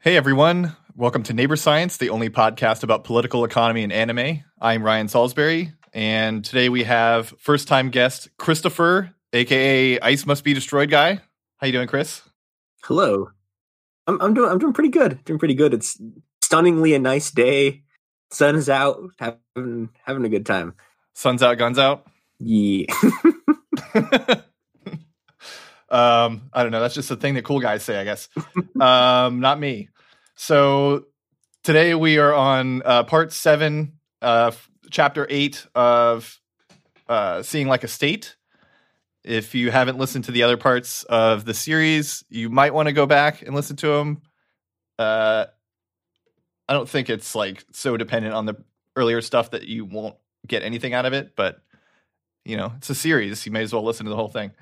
Hey everyone, welcome to Neighbor Science, the only podcast about political economy and anime. I'm Ryan Salisbury, and today we have first-time guest Christopher, aka Ice Must Be Destroyed guy. How you doing, Chris? Hello. I'm I'm doing I'm doing pretty good. Doing pretty good. It's stunningly a nice day. Sun is out. Having having a good time. Sun's out, guns out. Yeah. um, I don't know. That's just a thing that cool guys say, I guess. um, not me. So today we are on uh, part seven, uh, chapter eight of uh, Seeing Like a State. If you haven't listened to the other parts of the series, you might want to go back and listen to them. Uh, I don't think it's like so dependent on the earlier stuff that you won't get anything out of it, but you know, it's a series. You may as well listen to the whole thing.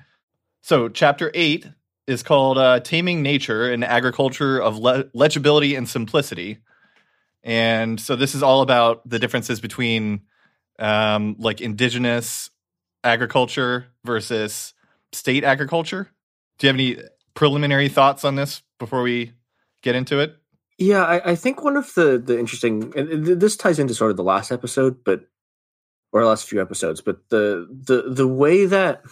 So, chapter eight is called uh, Taming Nature and Agriculture of Le- Legibility and Simplicity. And so this is all about the differences between um, like indigenous agriculture versus state agriculture. Do you have any preliminary thoughts on this before we get into it? Yeah, I, I think one of the the interesting and this ties into sort of the last episode, but or last few episodes, but the the the way that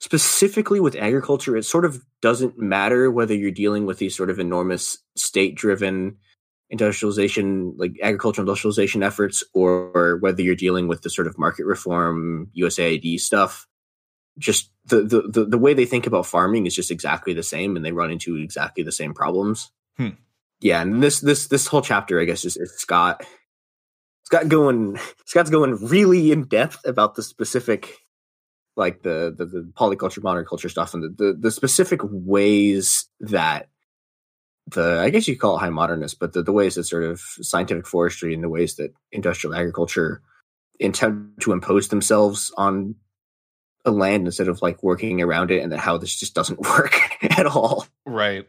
specifically with agriculture, it sort of doesn't matter whether you're dealing with these sort of enormous state driven industrialization, like agricultural industrialization efforts, or whether you're dealing with the sort of market reform, USAID stuff. Just the, the, the, the way they think about farming is just exactly the same and they run into exactly the same problems. Hmm. Yeah, and this this this whole chapter, I guess, is, is Scott Scott going Scott's going really in depth about the specific like the the, the polyculture monoculture stuff and the, the, the specific ways that the I guess you call it high modernist, but the, the ways that sort of scientific forestry and the ways that industrial agriculture intend to impose themselves on a land instead of like working around it and that how this just doesn't work at all. Right.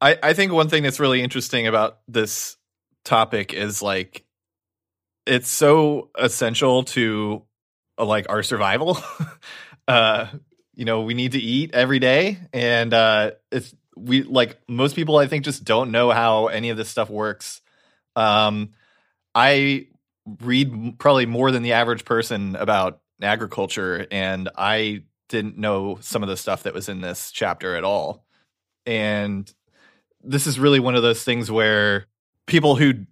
I, I think one thing that's really interesting about this topic is like it's so essential to like our survival. uh, you know, we need to eat every day, and uh, it's we like most people. I think just don't know how any of this stuff works. Um, I read probably more than the average person about agriculture, and I didn't know some of the stuff that was in this chapter at all. And this is really one of those things where people who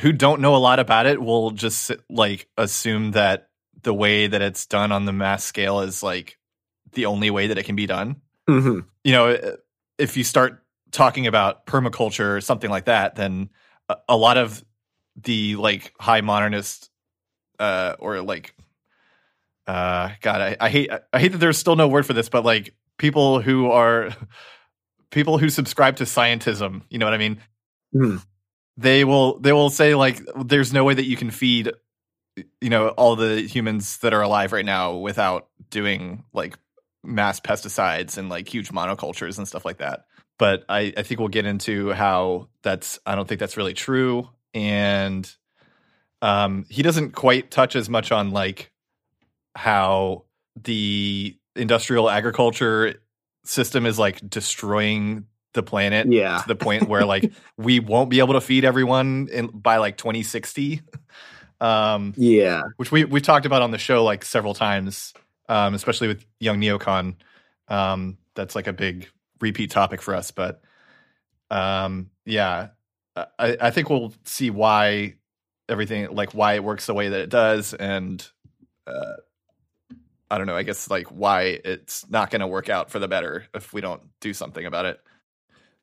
who don't know a lot about it will just like assume that the way that it's done on the mass scale is like the only way that it can be done. Mm-hmm. You know, if you start talking about permaculture or something like that, then a, a lot of the like high modernist uh, or like uh, God, I, I hate I hate that there's still no word for this, but like people who are people who subscribe to scientism, you know what I mean? Mm. They will they will say like there's no way that you can feed you know all the humans that are alive right now without doing like mass pesticides and like huge monocultures and stuff like that. But I, I think we'll get into how that's i don't think that's really true. And um he doesn't quite touch as much on like how the industrial agriculture system is like destroying the planet yeah. to the point where like we won't be able to feed everyone in by like 2060 um, yeah, which we we've talked about on the show like several times, um, especially with Young Neocon. Um, that's like a big repeat topic for us, but um, yeah, I, I think we'll see why everything like why it works the way that it does, and uh, I don't know. I guess like why it's not going to work out for the better if we don't do something about it.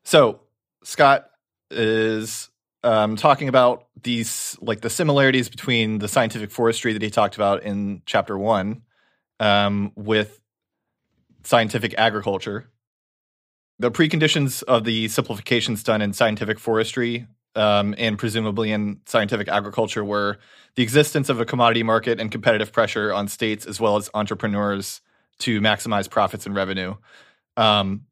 So Scott is um, talking about these like the similarities between the scientific forestry that he talked about in chapter one um, with scientific agriculture. The preconditions of the simplifications done in scientific forestry um, and presumably in scientific agriculture were the existence of a commodity market and competitive pressure on states as well as entrepreneurs to maximize profits and revenue. Um,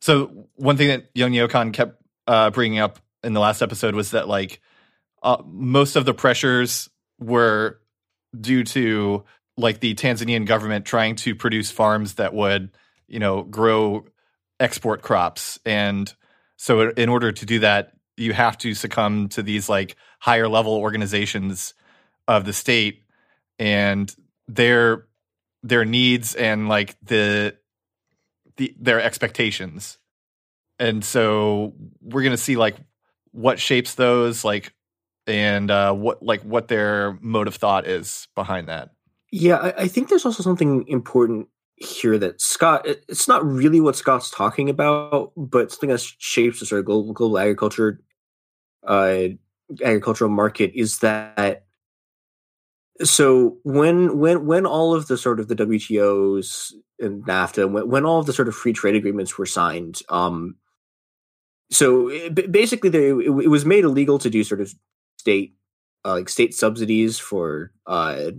so one thing that Young Neocon kept uh, bringing up in the last episode was that like uh, most of the pressures were due to like the Tanzanian government trying to produce farms that would you know grow export crops and So in order to do that, you have to succumb to these like higher level organizations of the state and their their needs and like the the their expectations. And so we're going to see like what shapes those like and uh what like what their mode of thought is behind that. Yeah, I, I think there's also something important here that Scott. It's not really what Scott's talking about, but something that shapes the sort of global, global agriculture, uh, agricultural market is that. So when when when all of the sort of the WTO's and NAFTA, when, when all of the sort of free trade agreements were signed, um, so it, basically, they, it, it, was made illegal to do sort of state uh, like state subsidies for uh,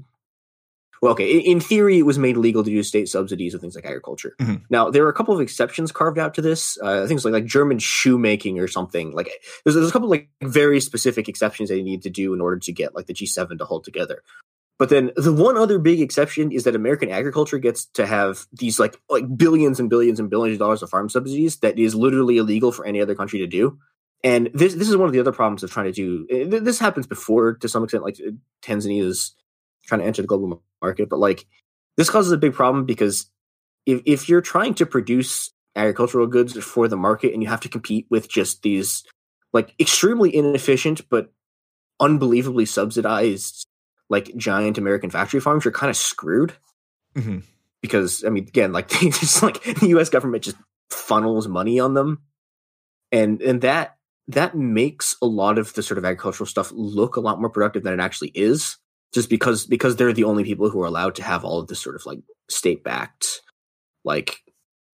well, okay, in, in, theory, it was made illegal to do state subsidies of things like agriculture. Mm-hmm. Now, there are a couple of exceptions carved out to this. Uh, things like like German shoemaking or something. Like there's, there's a couple of, like very specific exceptions that you need to do in order to get like the G7 to hold together. But then the one other big exception is that American agriculture gets to have these like like billions and billions and billions of dollars of farm subsidies that is literally illegal for any other country to do. And this this is one of the other problems of trying to do. This happens before to some extent, like Tanzania is trying to enter the global market. But like this causes a big problem because if if you're trying to produce agricultural goods for the market and you have to compete with just these like extremely inefficient but unbelievably subsidized like giant American factory farms, you're kind of screwed. Mm-hmm. Because I mean, again, like just like the U.S. government just funnels money on them, and and that that makes a lot of the sort of agricultural stuff look a lot more productive than it actually is just because because they're the only people who are allowed to have all of this sort of like state backed like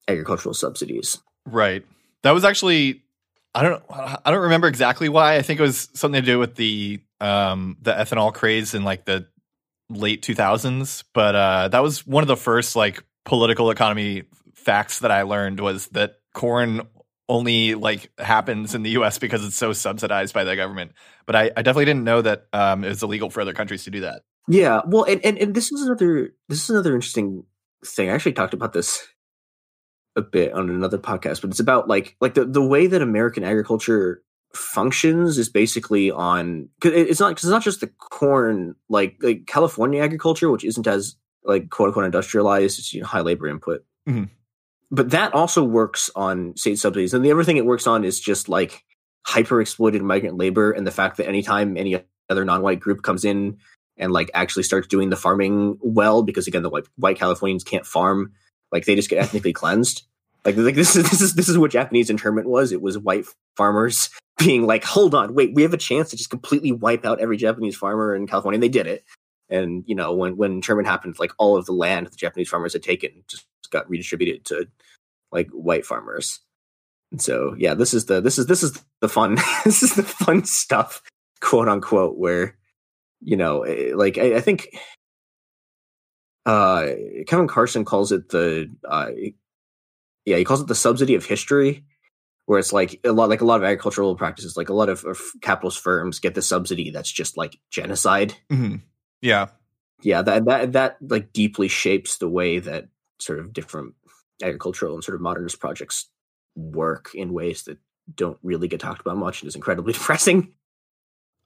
agricultural subsidies. Right. That was actually I don't I don't remember exactly why. I think it was something to do with the um the ethanol craze in like the late 2000s, but uh that was one of the first like political economy facts that I learned was that corn only like happens in the US because it's so subsidized by the government. But I, I definitely didn't know that um, it was illegal for other countries to do that. Yeah, well, and, and, and this is another this is another interesting thing. I actually talked about this a bit on another podcast, but it's about like like the, the way that American agriculture functions is basically on cause it's not it's not just the corn like like California agriculture, which isn't as like quote unquote industrialized. It's you know, high labor input. Mm-hmm but that also works on state subsidies. And the other thing it works on is just like hyper exploited migrant labor and the fact that anytime any other non-white group comes in and like actually starts doing the farming well, because again, the white, white Californians can't farm, like they just get ethnically cleansed. Like, like this is this is this is what Japanese internment was. It was white farmers being like, "Hold on, wait, we have a chance to just completely wipe out every Japanese farmer in California." And they did it. And you know, when when internment happened, like all of the land the Japanese farmers had taken just got redistributed to like white farmers. And so yeah, this is the this is this is the fun this is the fun stuff, quote unquote, where you know, eh, like I, I think uh Kevin Carson calls it the uh yeah, he calls it the subsidy of history, where it's like a lot like a lot of agricultural practices, like a lot of, of capitalist firms get the subsidy that's just like genocide. Mm-hmm. Yeah. Yeah, that that that like deeply shapes the way that sort of different agricultural and sort of modernist projects work in ways that don't really get talked about much and is incredibly depressing.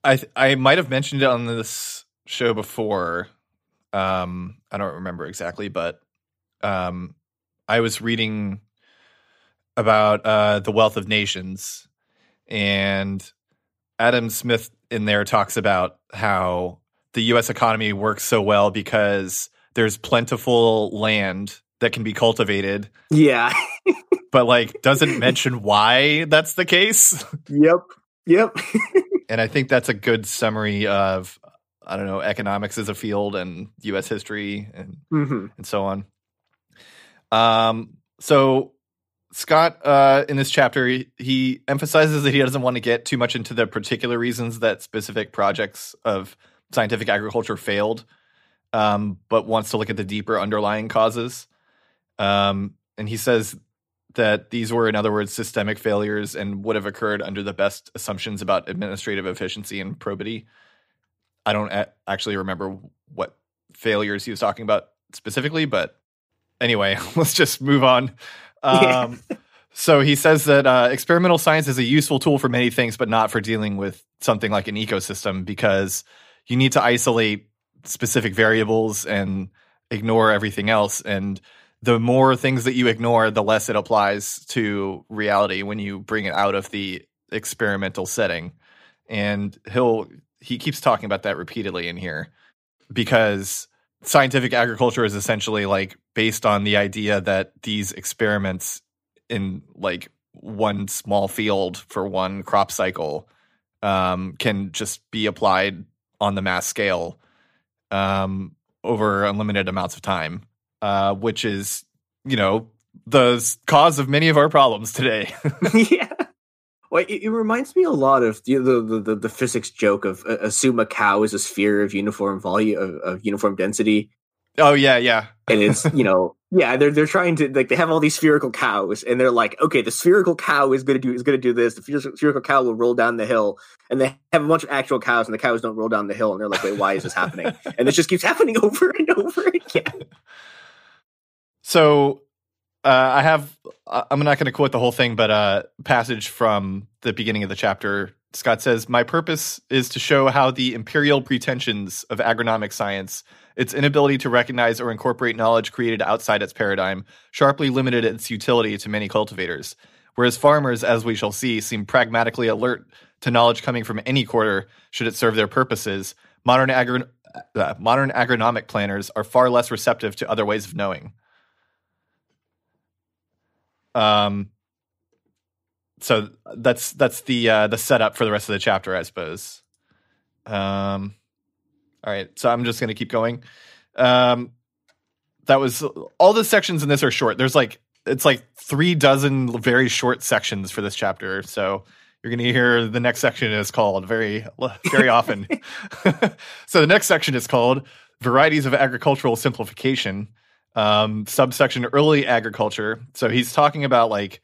I th- I might have mentioned it on this show before. Um, I don't remember exactly, but um, I was reading about uh, the wealth of nations, and Adam Smith in there talks about how the U.S. economy works so well because there's plentiful land that can be cultivated. Yeah. but like doesn't mention why that's the case. Yep. Yep. and I think that's a good summary of I don't know economics as a field and U.S. history and mm-hmm. and so on. Um. So Scott, uh, in this chapter, he, he emphasizes that he doesn't want to get too much into the particular reasons that specific projects of scientific agriculture failed, um, but wants to look at the deeper underlying causes. Um, and he says that these were, in other words, systemic failures and would have occurred under the best assumptions about administrative efficiency and probity. I don't a- actually remember what failures he was talking about specifically, but anyway, let's just move on. Um, So he says that uh, experimental science is a useful tool for many things, but not for dealing with something like an ecosystem because you need to isolate specific variables and ignore everything else. And the more things that you ignore, the less it applies to reality when you bring it out of the experimental setting. And he'll he keeps talking about that repeatedly in here because scientific agriculture is essentially like based on the idea that these experiments in like one small field for one crop cycle um, can just be applied on the mass scale um, over unlimited amounts of time, uh, which is, you know, the cause of many of our problems today. yeah. Well, it, it, reminds me a lot of the, the the, the physics joke of uh, assume a cow is a sphere of uniform volume of, of uniform density. Oh yeah, yeah. and it's you know yeah they're they're trying to like they have all these spherical cows and they're like okay the spherical cow is gonna do is gonna do this the spherical cow will roll down the hill and they have a bunch of actual cows and the cows don't roll down the hill and they're like wait why is this happening and this just keeps happening over and over again. So uh, I have I'm not going to quote the whole thing, but a uh, passage from the beginning of the chapter. Scott says, "My purpose is to show how the imperial pretensions of agronomic science." Its inability to recognize or incorporate knowledge created outside its paradigm sharply limited its utility to many cultivators. Whereas farmers, as we shall see, seem pragmatically alert to knowledge coming from any quarter should it serve their purposes, modern, uh, modern agronomic planners are far less receptive to other ways of knowing. Um, so that's that's the uh, the setup for the rest of the chapter, I suppose. Um, all right, so I'm just going to keep going. Um, that was all the sections in this are short. There's like it's like three dozen very short sections for this chapter. So you're going to hear the next section is called very very often. so the next section is called varieties of agricultural simplification. Um, subsection early agriculture. So he's talking about like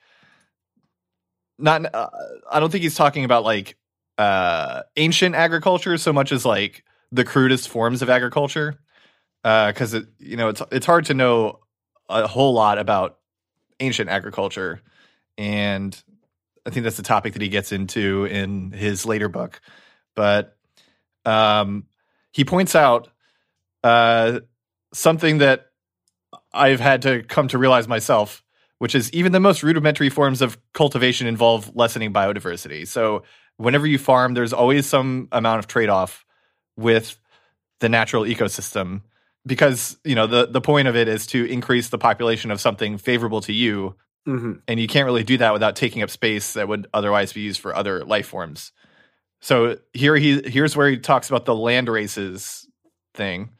not. Uh, I don't think he's talking about like uh, ancient agriculture so much as like the crudest forms of agriculture because uh, it you know it's it's hard to know a whole lot about ancient agriculture and I think that's the topic that he gets into in his later book but um, he points out uh, something that I've had to come to realize myself which is even the most rudimentary forms of cultivation involve lessening biodiversity. So whenever you farm there's always some amount of trade-off with the natural ecosystem because you know the the point of it is to increase the population of something favorable to you. Mm-hmm. and you can't really do that without taking up space that would otherwise be used for other life forms. So here he here's where he talks about the land races thing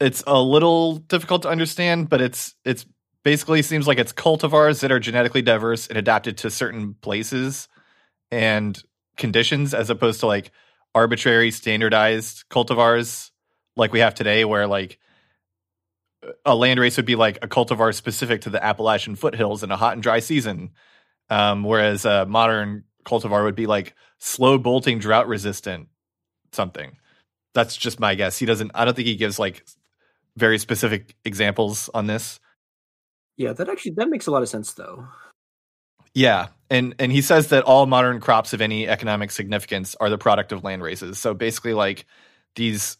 it's a little difficult to understand but it's it's basically seems like it's cultivars that are genetically diverse and adapted to certain places and conditions as opposed to like arbitrary standardized cultivars like we have today where like a land race would be like a cultivar specific to the Appalachian foothills in a hot and dry season um, whereas a modern cultivar would be like slow bolting drought resistant something. That's just my guess. He doesn't i don't think he gives like very specific examples on this. Yeah that actually that makes a lot of sense though. Yeah, and and he says that all modern crops of any economic significance are the product of land races. So basically, like these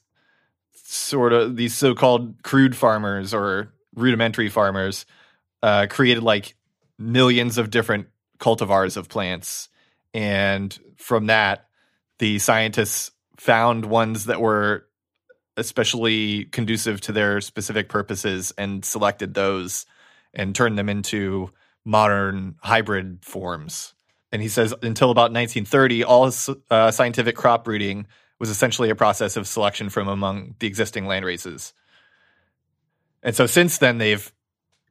sort of these so-called crude farmers or rudimentary farmers uh, created like millions of different cultivars of plants, and from that, the scientists found ones that were especially conducive to their specific purposes and selected those and turned them into modern hybrid forms. And he says until about 1930, all uh, scientific crop breeding was essentially a process of selection from among the existing land races. And so since then, they've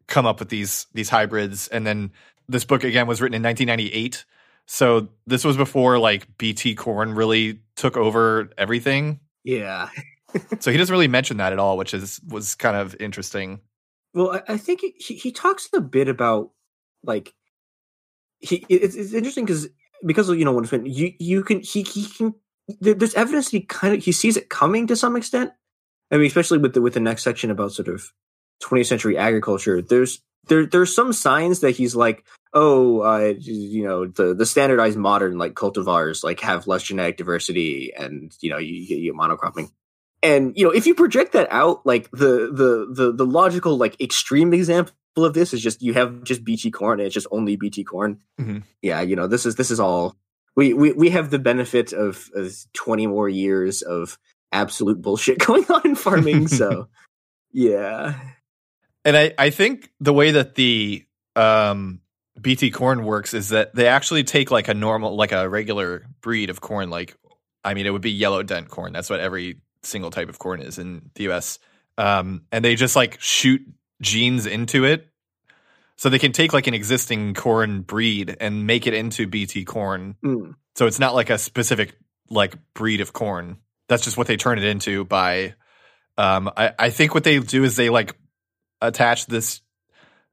come up with these these hybrids. And then this book again was written in 1998. So this was before like BT corn really took over everything. Yeah. so he doesn't really mention that at all, which is was kind of interesting. Well, I, I think he, he talks a bit about like he it's, it's interesting because because you know when you you can he he can there's evidence he kind of he sees it coming to some extent. I mean, especially with the with the next section about sort of 20th century agriculture. There's there there's some signs that he's like, oh, uh, you know, the the standardized modern like cultivars like have less genetic diversity, and you know, you, you get monocropping. And you know, if you project that out, like the the the the logical like extreme example of this is just you have just BT corn and it's just only BT corn. Mhm. Yeah, you know, this is this is all we we we have the benefit of, of 20 more years of absolute bullshit going on in farming, so yeah. And I, I think the way that the um, BT corn works is that they actually take like a normal, like a regular breed of corn. Like, I mean, it would be yellow dent corn. That's what every single type of corn is in the US. Um, and they just like shoot genes into it. So they can take like an existing corn breed and make it into BT corn. Mm. So it's not like a specific like breed of corn. That's just what they turn it into by um I, I think what they do is they like attach this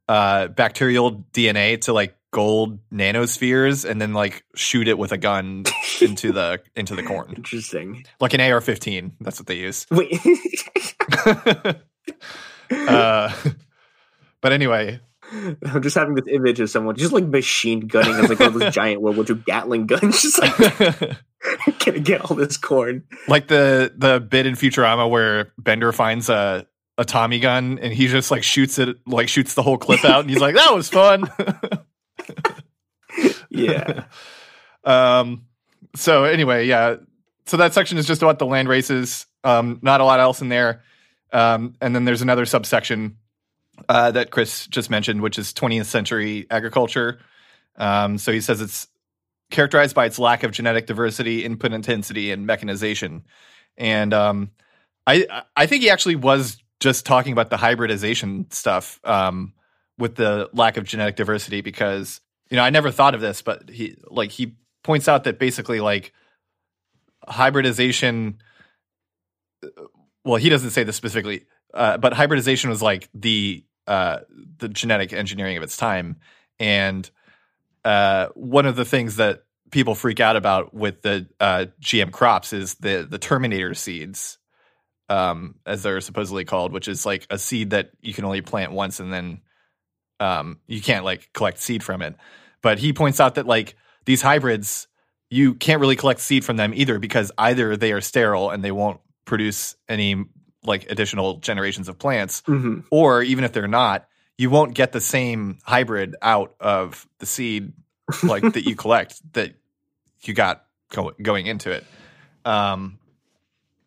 uh bacterial DNA to like gold nanospheres and then like shoot it with a gun into the into the corn. Interesting. Like an AR-15. That's what they use. Wait. uh but anyway, I'm just having this image of someone just like machine gunning as like one of those giant World War II Gatling guns, just like gonna get all this corn. like the the bit in Futurama where Bender finds a a Tommy gun and he just like shoots it like shoots the whole clip out and he's like that was fun. Yeah. um so anyway, yeah. So that section is just about the land races. Um not a lot else in there. Um and then there's another subsection uh that Chris just mentioned which is 20th century agriculture. Um so he says it's characterized by its lack of genetic diversity, input intensity, and mechanization. And um, I I think he actually was just talking about the hybridization stuff um, with the lack of genetic diversity because you know I never thought of this, but he like he points out that basically like hybridization. Well, he doesn't say this specifically, uh, but hybridization was like the uh, the genetic engineering of its time, and uh, one of the things that people freak out about with the uh, GM crops is the the Terminator seeds, um, as they're supposedly called, which is like a seed that you can only plant once and then um, you can't like collect seed from it. But he points out that like these hybrids, you can't really collect seed from them either because either they are sterile and they won't produce any like additional generations of plants, hmm or even if they're not, you won't get the same hybrid out of the seed like that you collect that you got go- going into it. Um,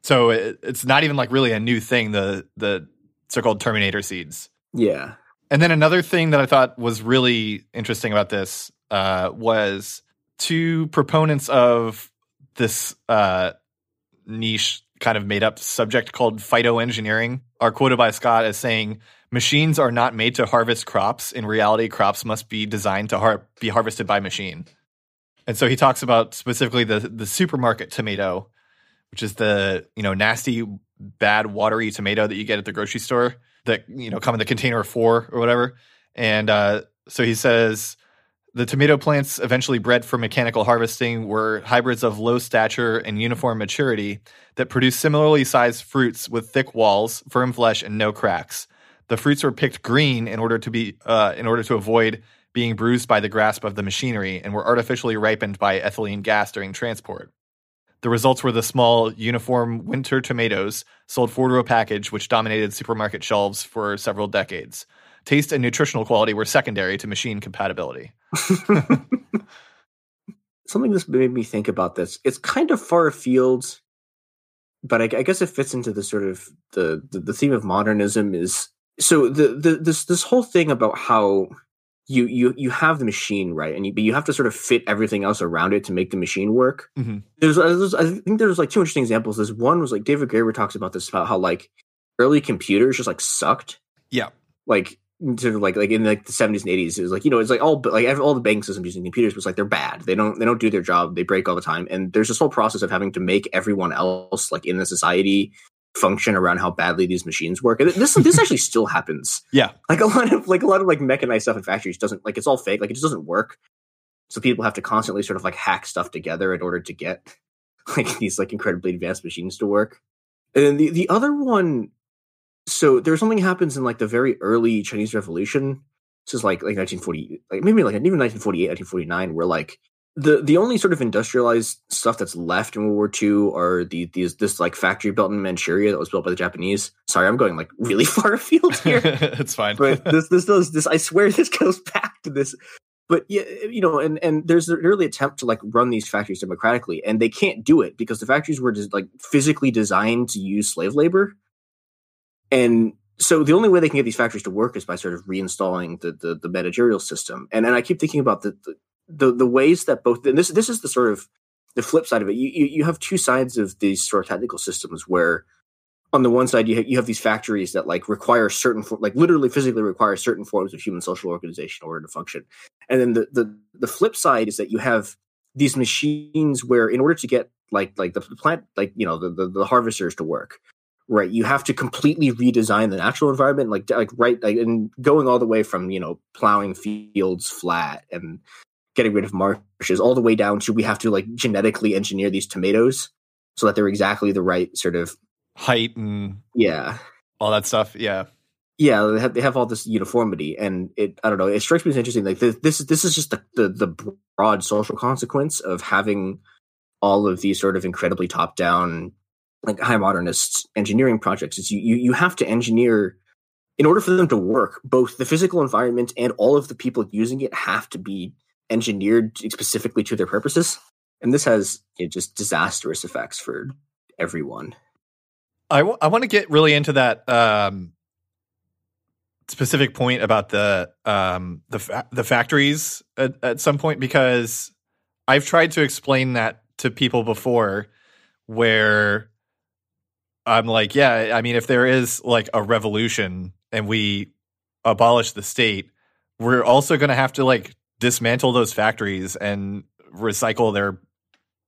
so it, it's not even like really a new thing. The the so-called Terminator seeds. Yeah. And then another thing that I thought was really interesting about this uh, was two proponents of this uh, niche kind of made up subject called phytoengineering are quoted by Scott as saying, Machines are not made to harvest crops. In reality, crops must be designed to har- be harvested by machine. And so he talks about specifically the the supermarket tomato, which is the you know nasty, bad, watery tomato that you get at the grocery store that you know come in the container of four or whatever. And uh, so he says the tomato plants eventually bred for mechanical harvesting were hybrids of low stature and uniform maturity that produced similarly sized fruits with thick walls, firm flesh, and no cracks. The fruits were picked green in order to be uh, in order to avoid being bruised by the grasp of the machinery and were artificially ripened by ethylene gas during transport. The results were the small, uniform winter tomatoes sold four to a package, which dominated supermarket shelves for several decades. Taste and nutritional quality were secondary to machine compatibility. Something that's made me think about this. It's kind of far afield, but I, I guess it fits into the sort of the, the the theme of modernism. Is so the, the this this whole thing about how you you you have the machine right, and you, but you have to sort of fit everything else around it to make the machine work. Mhm. There's, there's I think there's like two interesting examples. This one was like David Graeber talks about this about how like early computers just like sucked. Yeah. Like sort of like like in like the 70s and 80s it was like you know it's like all like all the banking systems using computers was like they're bad they don't they don't do their job they break all the time and there's this whole process of having to make everyone else like in the society function around how badly these machines work. And this this actually still happens. Yeah. like a lot of like a lot of like mechanized stuff in factories doesn't like it's all fake. Like it just doesn't work. So people have to constantly sort of like hack stuff together in order to get like these like incredibly advanced machines to work. And then the, the other one so there's something happens in like the very early chinese revolution. This is like like 1940, like maybe like even 1948, 1949, where like the the only sort of industrialized stuff that's left in World War II are the these this like factory built in Manchuria that was built by the Japanese. Sorry, I'm going like really far afield here. it's fine. but this this does this. I swear this goes back to this. But yeah, you know, and and there's an early attempt to like run these factories democratically, and they can't do it because the factories were just like physically designed to use slave labor, and so the only way they can get these factories to work is by sort of reinstalling the the, the managerial system. And and I keep thinking about the, the the the ways that both and this this is the sort of the flip side of it. You you, you have two sides of these sort of technical systems where on the one side you have, you have these factories that like require certain like literally physically require certain forms of human social organization in order to function and then the, the the flip side is that you have these machines where in order to get like like the, plant like you know the, the, the harvesters to work right you have to completely redesign the natural environment like like right like and going all the way from you know plowing fields flat and getting rid of marshes all the way down to we have to like genetically engineer these tomatoes so that they're exactly the right sort of height and yeah all that stuff. Yeah, yeah they have, they have all this uniformity and it i don't know it strikes me as interesting like this this, this is just the, the, the broad social consequence of having all of these sort of incredibly top down like high modernist engineering projects is you, you you have to engineer in order for them to work both the physical environment and all of the people using it have to be engineered specifically to their purposes. And this has you know, just disastrous effects for everyone. I, w- I want to get really into that um, specific point about the um, the fa- the factories at, at some point because I've tried to explain that to people before, where I'm like, yeah, I mean, if there is like a revolution and we abolish the state, we're also going to have to like dismantle those factories and recycle their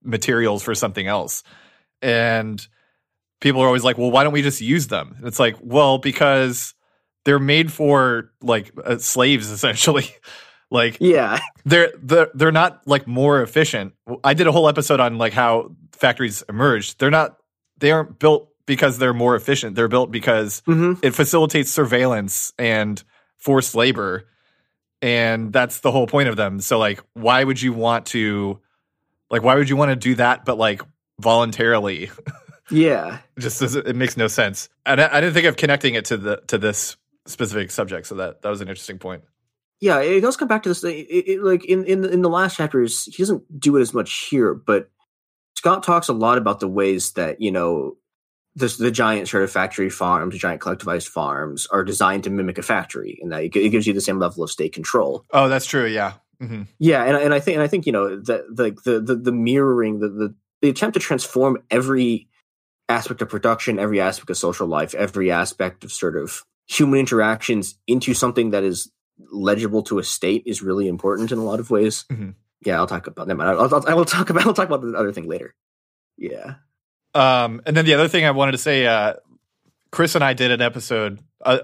materials for something else. And people are always like, well, why don't we just use them? And it's like, well, because they're made for like uh, slaves essentially. like yeah, they're they're they're not like more efficient. I did a whole episode on like how factories emerged. They're not they aren't built because they're more efficient. They're built because mm-hmm. it facilitates surveillance and forced labor. And that's the whole point of them. So like why would you want to like why would you want to do that but like voluntarily? yeah. just it makes no sense. And I, I didn't think of connecting it to the to this specific subject. So that that was an interesting point. Yeah, it does come back to this. It, it, like in in in the last chapters, he doesn't do it as much here, but Scott talks a lot about the ways that you know the the giant sort of factory farms, giant collectivized farms, are designed to mimic a factory, and that it, gives you the same level of state control. Oh, that's true. Yeah. Mm-hmm. Yeah, and and I think and I think you know that the the the, the mirroring the, the the attempt to transform every aspect of production, every aspect of social life, every aspect of sort of human interactions into something that is legible to a state is really important in a lot of ways. Mm-hmm. Yeah, I'll talk about that. I'll, I'll, I will talk about. I'll talk about the other thing later. Yeah. Um, and then the other thing I wanted to say, uh, Chris and I did an episode. Uh,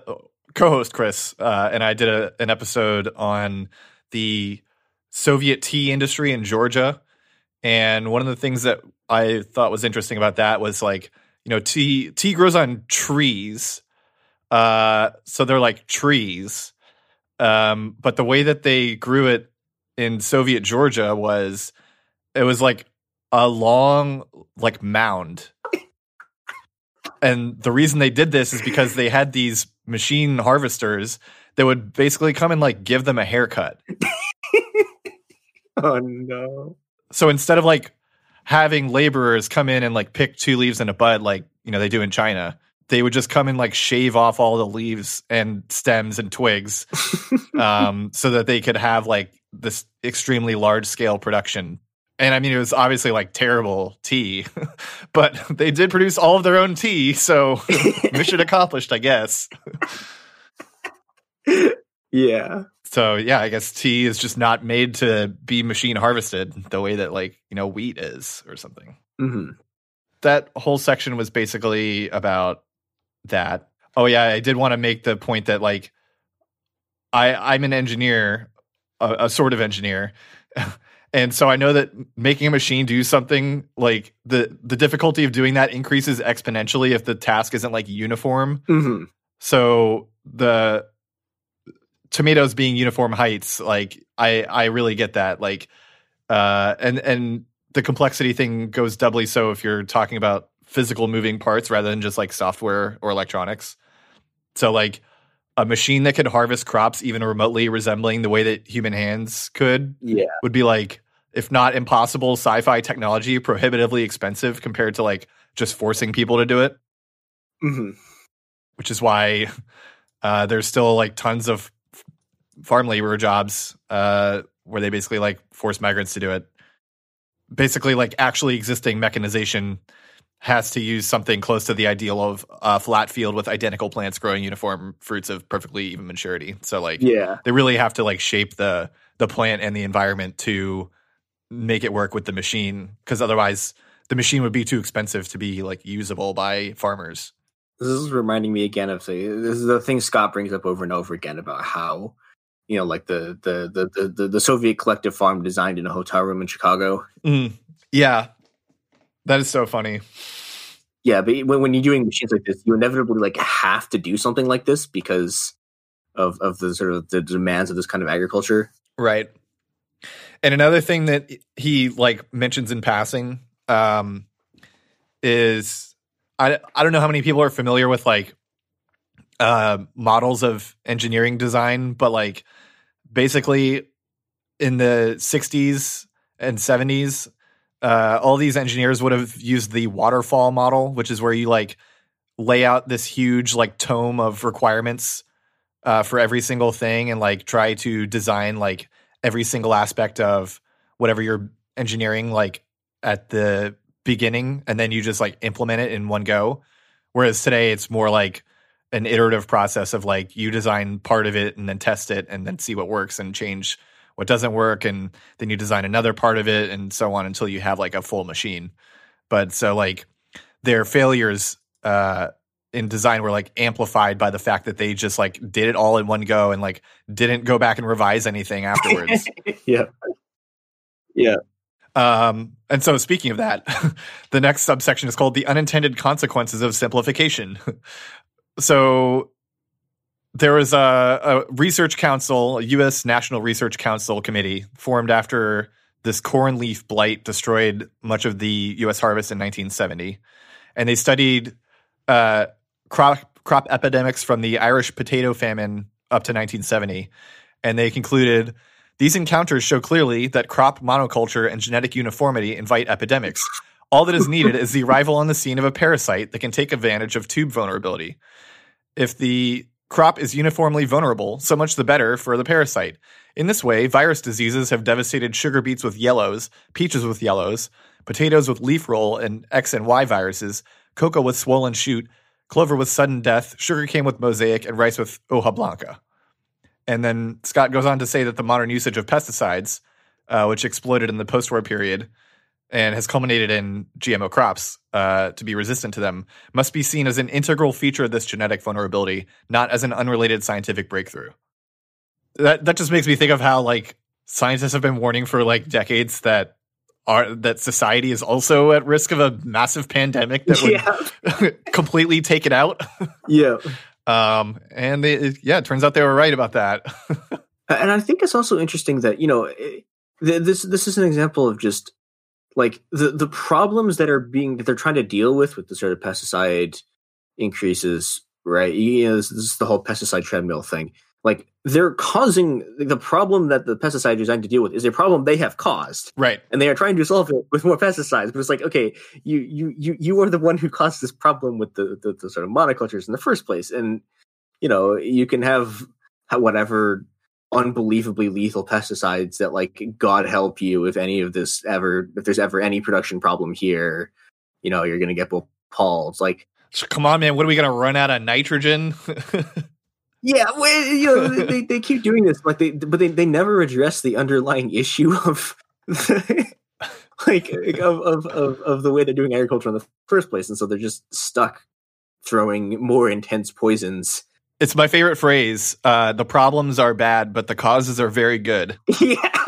co-host Chris uh, and I did a, an episode on the Soviet tea industry in Georgia, and one of the things that I thought was interesting about that was like, you know, tea tea grows on trees. Uh, so they're like trees. Um, but the way that they grew it in Soviet Georgia was it was like a long like mound. And the reason they did this is because they had these machine harvesters that would basically come and like give them a haircut. oh no. So instead of like having laborers come in and like pick two leaves and a bud like you know they do in China. They would just come and like shave off all the leaves and stems and twigs, um, so that they could have like this extremely large scale production. And I mean, it was obviously like terrible tea, but they did produce all of their own tea, so mission accomplished, I guess. yeah. So yeah, I guess tea is just not made to be machine harvested the way that like you know wheat is or something. Mm-hmm. That whole section was basically about that. Oh yeah, I did want to make the point that like I I'm an engineer, a, a sort of engineer. and so I know that making a machine do something like the the difficulty of doing that increases exponentially if the task isn't like uniform. Mm-hmm. So the tomatoes being uniform heights, like I I really get that. Like uh and and the complexity thing goes doubly so if you're talking about physical moving parts rather than just like software or electronics. So like a machine that could harvest crops even remotely resembling the way that human hands could yeah would be like if not impossible sci-fi technology prohibitively expensive compared to like just forcing people to do it hmm which is why uh, there's still like tons of farm labor jobs uh, where they basically like force migrants to do it. Basically, like actually existing mechanization has to use something close to the ideal of a flat field with identical plants growing uniform fruits of perfectly even maturity. So like yeah they really have to like shape the the plant and the environment to make it work with the machine because otherwise the machine would be too expensive to be like usable by farmers. this is reminding me again of the this is the thing Scott brings up over and over again about how you know like the the the the, the, Soviet collective farm designed in a hotel room in Chicago. Mm, yeah, that is so funny. Yeah, but when when you're doing machines like this, you inevitably like have to do something like this because of of the sort of the demands of this kind of agriculture. Right. And another thing that he like mentions in passing um, is I I don't know how many people are familiar with like uh, models of engineering design, but like basically in the 60s and 70s, uh, all these engineers would have used the waterfall model, which is where you like lay out this huge like tome of requirements uh, for every single thing and like try to design like every single aspect of whatever you're engineering like at the beginning and then you just like implement it in one go. Whereas today it's more like an iterative process of like you design part of it and then test it and then see what works and change what doesn't work and then you design another part of it and so on until you have like a full machine. But so like their failures uh in design were like amplified by the fact that they just like did it all in one go and like didn't go back and revise anything afterwards yeah, yeah. Um, and so, speaking of that, the next subsection is called the unintended consequences of simplification. so, there was a, a research council, a U.S. National Research Council committee formed after this corn leaf blight destroyed much of the U.S. harvest in 1970, and they studied uh, crop crop epidemics from the Irish potato famine up to 1970, and they concluded these encounters show clearly that crop monoculture and genetic uniformity invite epidemics. All that is needed is the arrival on the scene of a parasite that can take advantage of tube vulnerability. If the crop is uniformly vulnerable, so much the better for the parasite. In this way, virus diseases have devastated sugar beets with yellows, peaches with yellows, potatoes with leaf roll and X and Y viruses, cocoa with swollen shoot, clover with sudden death, sugarcane with mosaic, and rice with hoja blanca. And then Scott goes on to say that the modern usage of pesticides, uh, which exploded in the post war period and has culminated in GMO crops uh, to be resistant to them, must be seen as an integral feature of this genetic vulnerability, not as an unrelated scientific breakthrough. That that just makes me think of how like scientists have been warning for like decades that are that society is also at risk of a massive pandemic that would yeah, completely take it out. yeah. Um, and they, yeah, it turns out they were right about that. And I think it's also interesting that you know eh, this this is an example of just like the the problems that are being that they're trying to deal with with the sort of pesticide increases, right? You know, this, this is the whole pesticide treadmill thing. Like they're causing the problem that the pesticide is designed to deal with is a problem they have caused. right. and they are trying to solve it with more pesticides. But it's like, okay, you you you you are the one who caused this problem with the the, the sort of monocultures in the first place, and you know you can have whatever unbelievably lethal pesticides that like God help you if any of this ever if there's ever any production problem here, you know you're gonna get appalled. It's like So come on, man. What are we gonna run out of nitrogen? yeah, well, you know they, they keep doing this, like they but they they never address the underlying issue of. like of, of, of, of the way they're doing agriculture in the first place and so they're just stuck throwing more intense poisons it's my favorite phrase. Uh, the problems are bad, but the causes are very good. yeah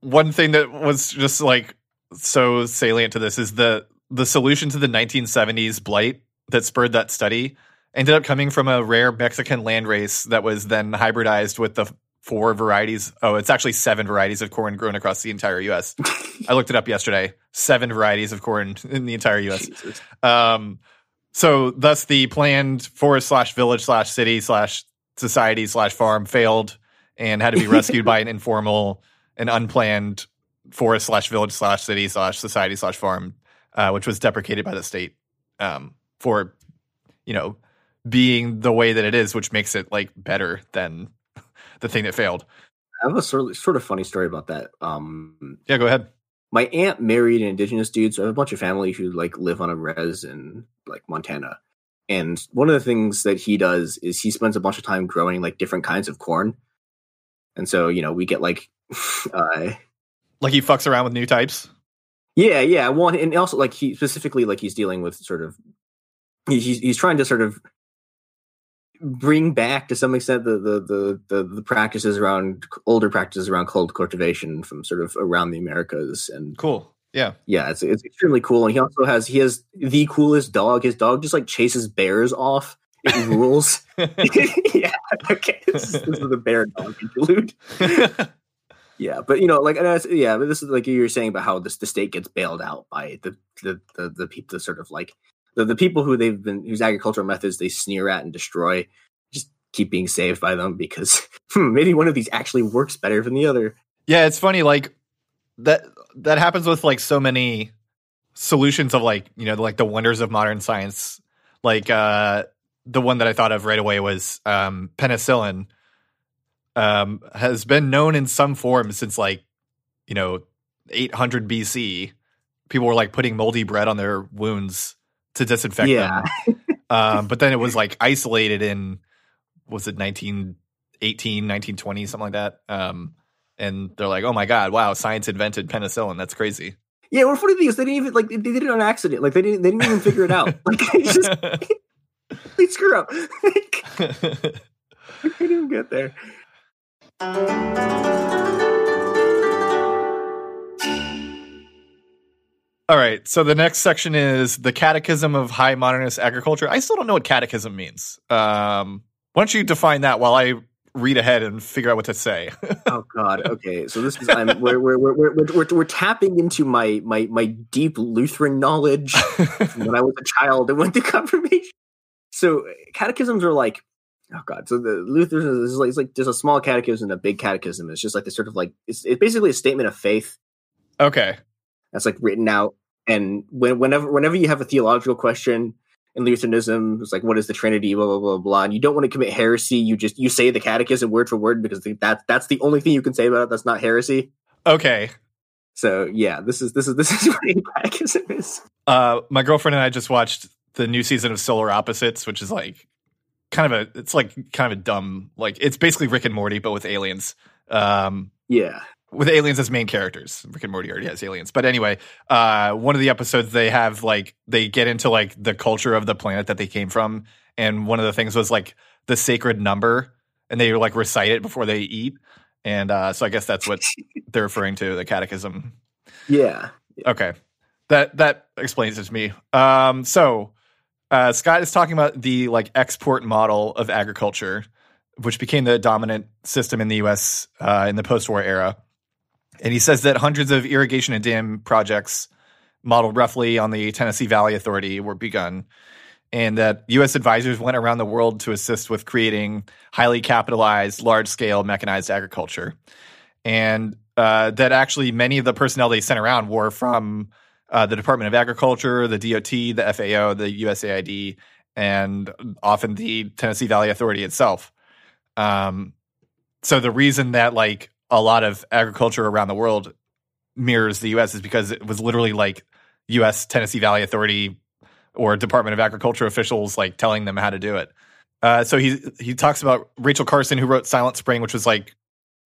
One thing that was just like so salient to this is the the solution to the 1970s blight that spurred that study ended up coming from a rare Mexican landrace that was then hybridized with the four varieties. Oh, it's actually seven varieties of corn grown across the entire U.S. I looked it up yesterday. Seven varieties of corn in the entire U.S. Um, so, thus, the planned forest slash village slash city slash society slash farm failed and had to be rescued by an informal and unplanned forest slash village slash city slash society slash farm, uh, which was deprecated by the state um, for, you know, being the way that it is, which makes it like better than the thing that failed. I have a sort of, sort of funny story about that. Um, yeah, go ahead. My aunt married an indigenous dude, so I have a bunch of family who like live on a res in like Montana. And one of the things that he does is he spends a bunch of time growing like different kinds of corn. And so, you know, we get like uh like he fucks around with new types. Yeah, yeah. One and also like he specifically like he's dealing with sort of he's he's trying to sort of bring back to some extent the the the the, the practices around older practices around cold cultivation from sort of around the Americas and cool. Yeah, yeah, it's it's extremely cool. And he also has he has the coolest dog. His dog just like chases bears off. It rules. yeah, okay. This is, this is the bear dog interlude. yeah, but you know, like, yeah, but this is like you were saying about how this the state gets bailed out by the the the, the people, the sort of like the, the people who they've been whose agricultural methods they sneer at and destroy just keep being saved by them because hmm, maybe one of these actually works better than the other. Yeah, it's funny like that that happens with like so many solutions of like, you know, like the wonders of modern science. Like uh the one that I thought of right away was um penicillin um has been known in some form since like, you know, 800 BC. People were like putting moldy bread on their wounds to disinfect yeah. them. um, but then it was like isolated in was it 1918, 1920, something like that. Um, and they're like, "Oh my god, wow, science invented penicillin. That's crazy." Yeah, well, funny thing is, they didn't even like they did it on accident. Like they didn't they didn't even figure it out. Like they just they screw up. they didn't even get there. All right. So the next section is the Catechism of High Modernist Agriculture. I still don't know what catechism means. Um, why don't you define that while I read ahead and figure out what to say? oh God. Okay. So this is I'm, we're, we're, we're, we're, we're, tapping into my my my deep Lutheran knowledge when I was a child and went to confirmation. So catechisms are like oh god so the luther is like, it's like there's a small catechism and a big catechism it's just like this sort of like it's, it's basically a statement of faith okay that's like written out. And when, whenever whenever you have a theological question in Lutheranism, it's like what is the Trinity, blah blah blah blah. And you don't want to commit heresy. You just you say the Catechism word for word because that that's the only thing you can say about it. That's not heresy. Okay. So yeah, this is this is this is what a catechism is. Uh, my girlfriend and I just watched the new season of Solar Opposites, which is like kind of a it's like kind of a dumb like it's basically Rick and Morty but with aliens. Um, yeah, with aliens as main characters. Rick and Morty already has aliens, but anyway, uh, one of the episodes they have like they get into like the culture of the planet that they came from, and one of the things was like the sacred number, and they like recite it before they eat, and uh, so I guess that's what they're referring to the catechism. Yeah. Okay, that that explains it to me. Um, so uh, Scott is talking about the like export model of agriculture, which became the dominant system in the U.S. Uh, in the post-war era. And he says that hundreds of irrigation and dam projects modeled roughly on the Tennessee Valley Authority were begun, and that U.S. advisors went around the world to assist with creating highly capitalized, large scale mechanized agriculture. And uh, that actually many of the personnel they sent around were from uh, the Department of Agriculture, the DOT, the FAO, the USAID, and often the Tennessee Valley Authority itself. Um, so the reason that like a lot of agriculture around the world mirrors the U.S. is because it was literally like U.S. Tennessee Valley Authority or Department of Agriculture officials like telling them how to do it. Uh, so he he talks about Rachel Carson, who wrote Silent Spring, which was like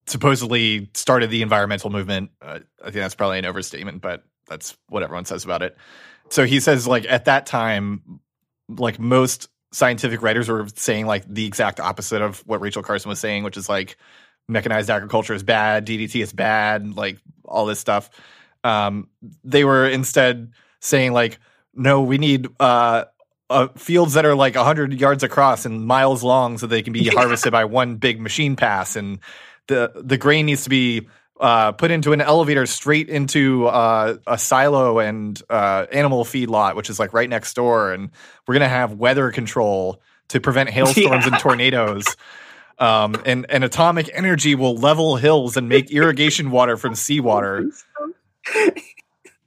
supposedly started the environmental movement. Uh, I think that's probably an overstatement, but that's what everyone says about it. So he says like at that time, like most scientific writers were saying like the exact opposite of what Rachel Carson was saying, which is like mechanized agriculture is bad, DDT is bad, like all this stuff. Um, they were instead saying like, no, we need uh, uh, fields that are like 100 yards across and miles long so they can be harvested by one big machine pass and the the grain needs to be uh, put into an elevator straight into uh, a silo and uh, animal feed lot, which is like right next door. And we're gonna have weather control to prevent hailstorms yeah. and tornadoes. Um, and and atomic energy will level hills and make irrigation water from seawater.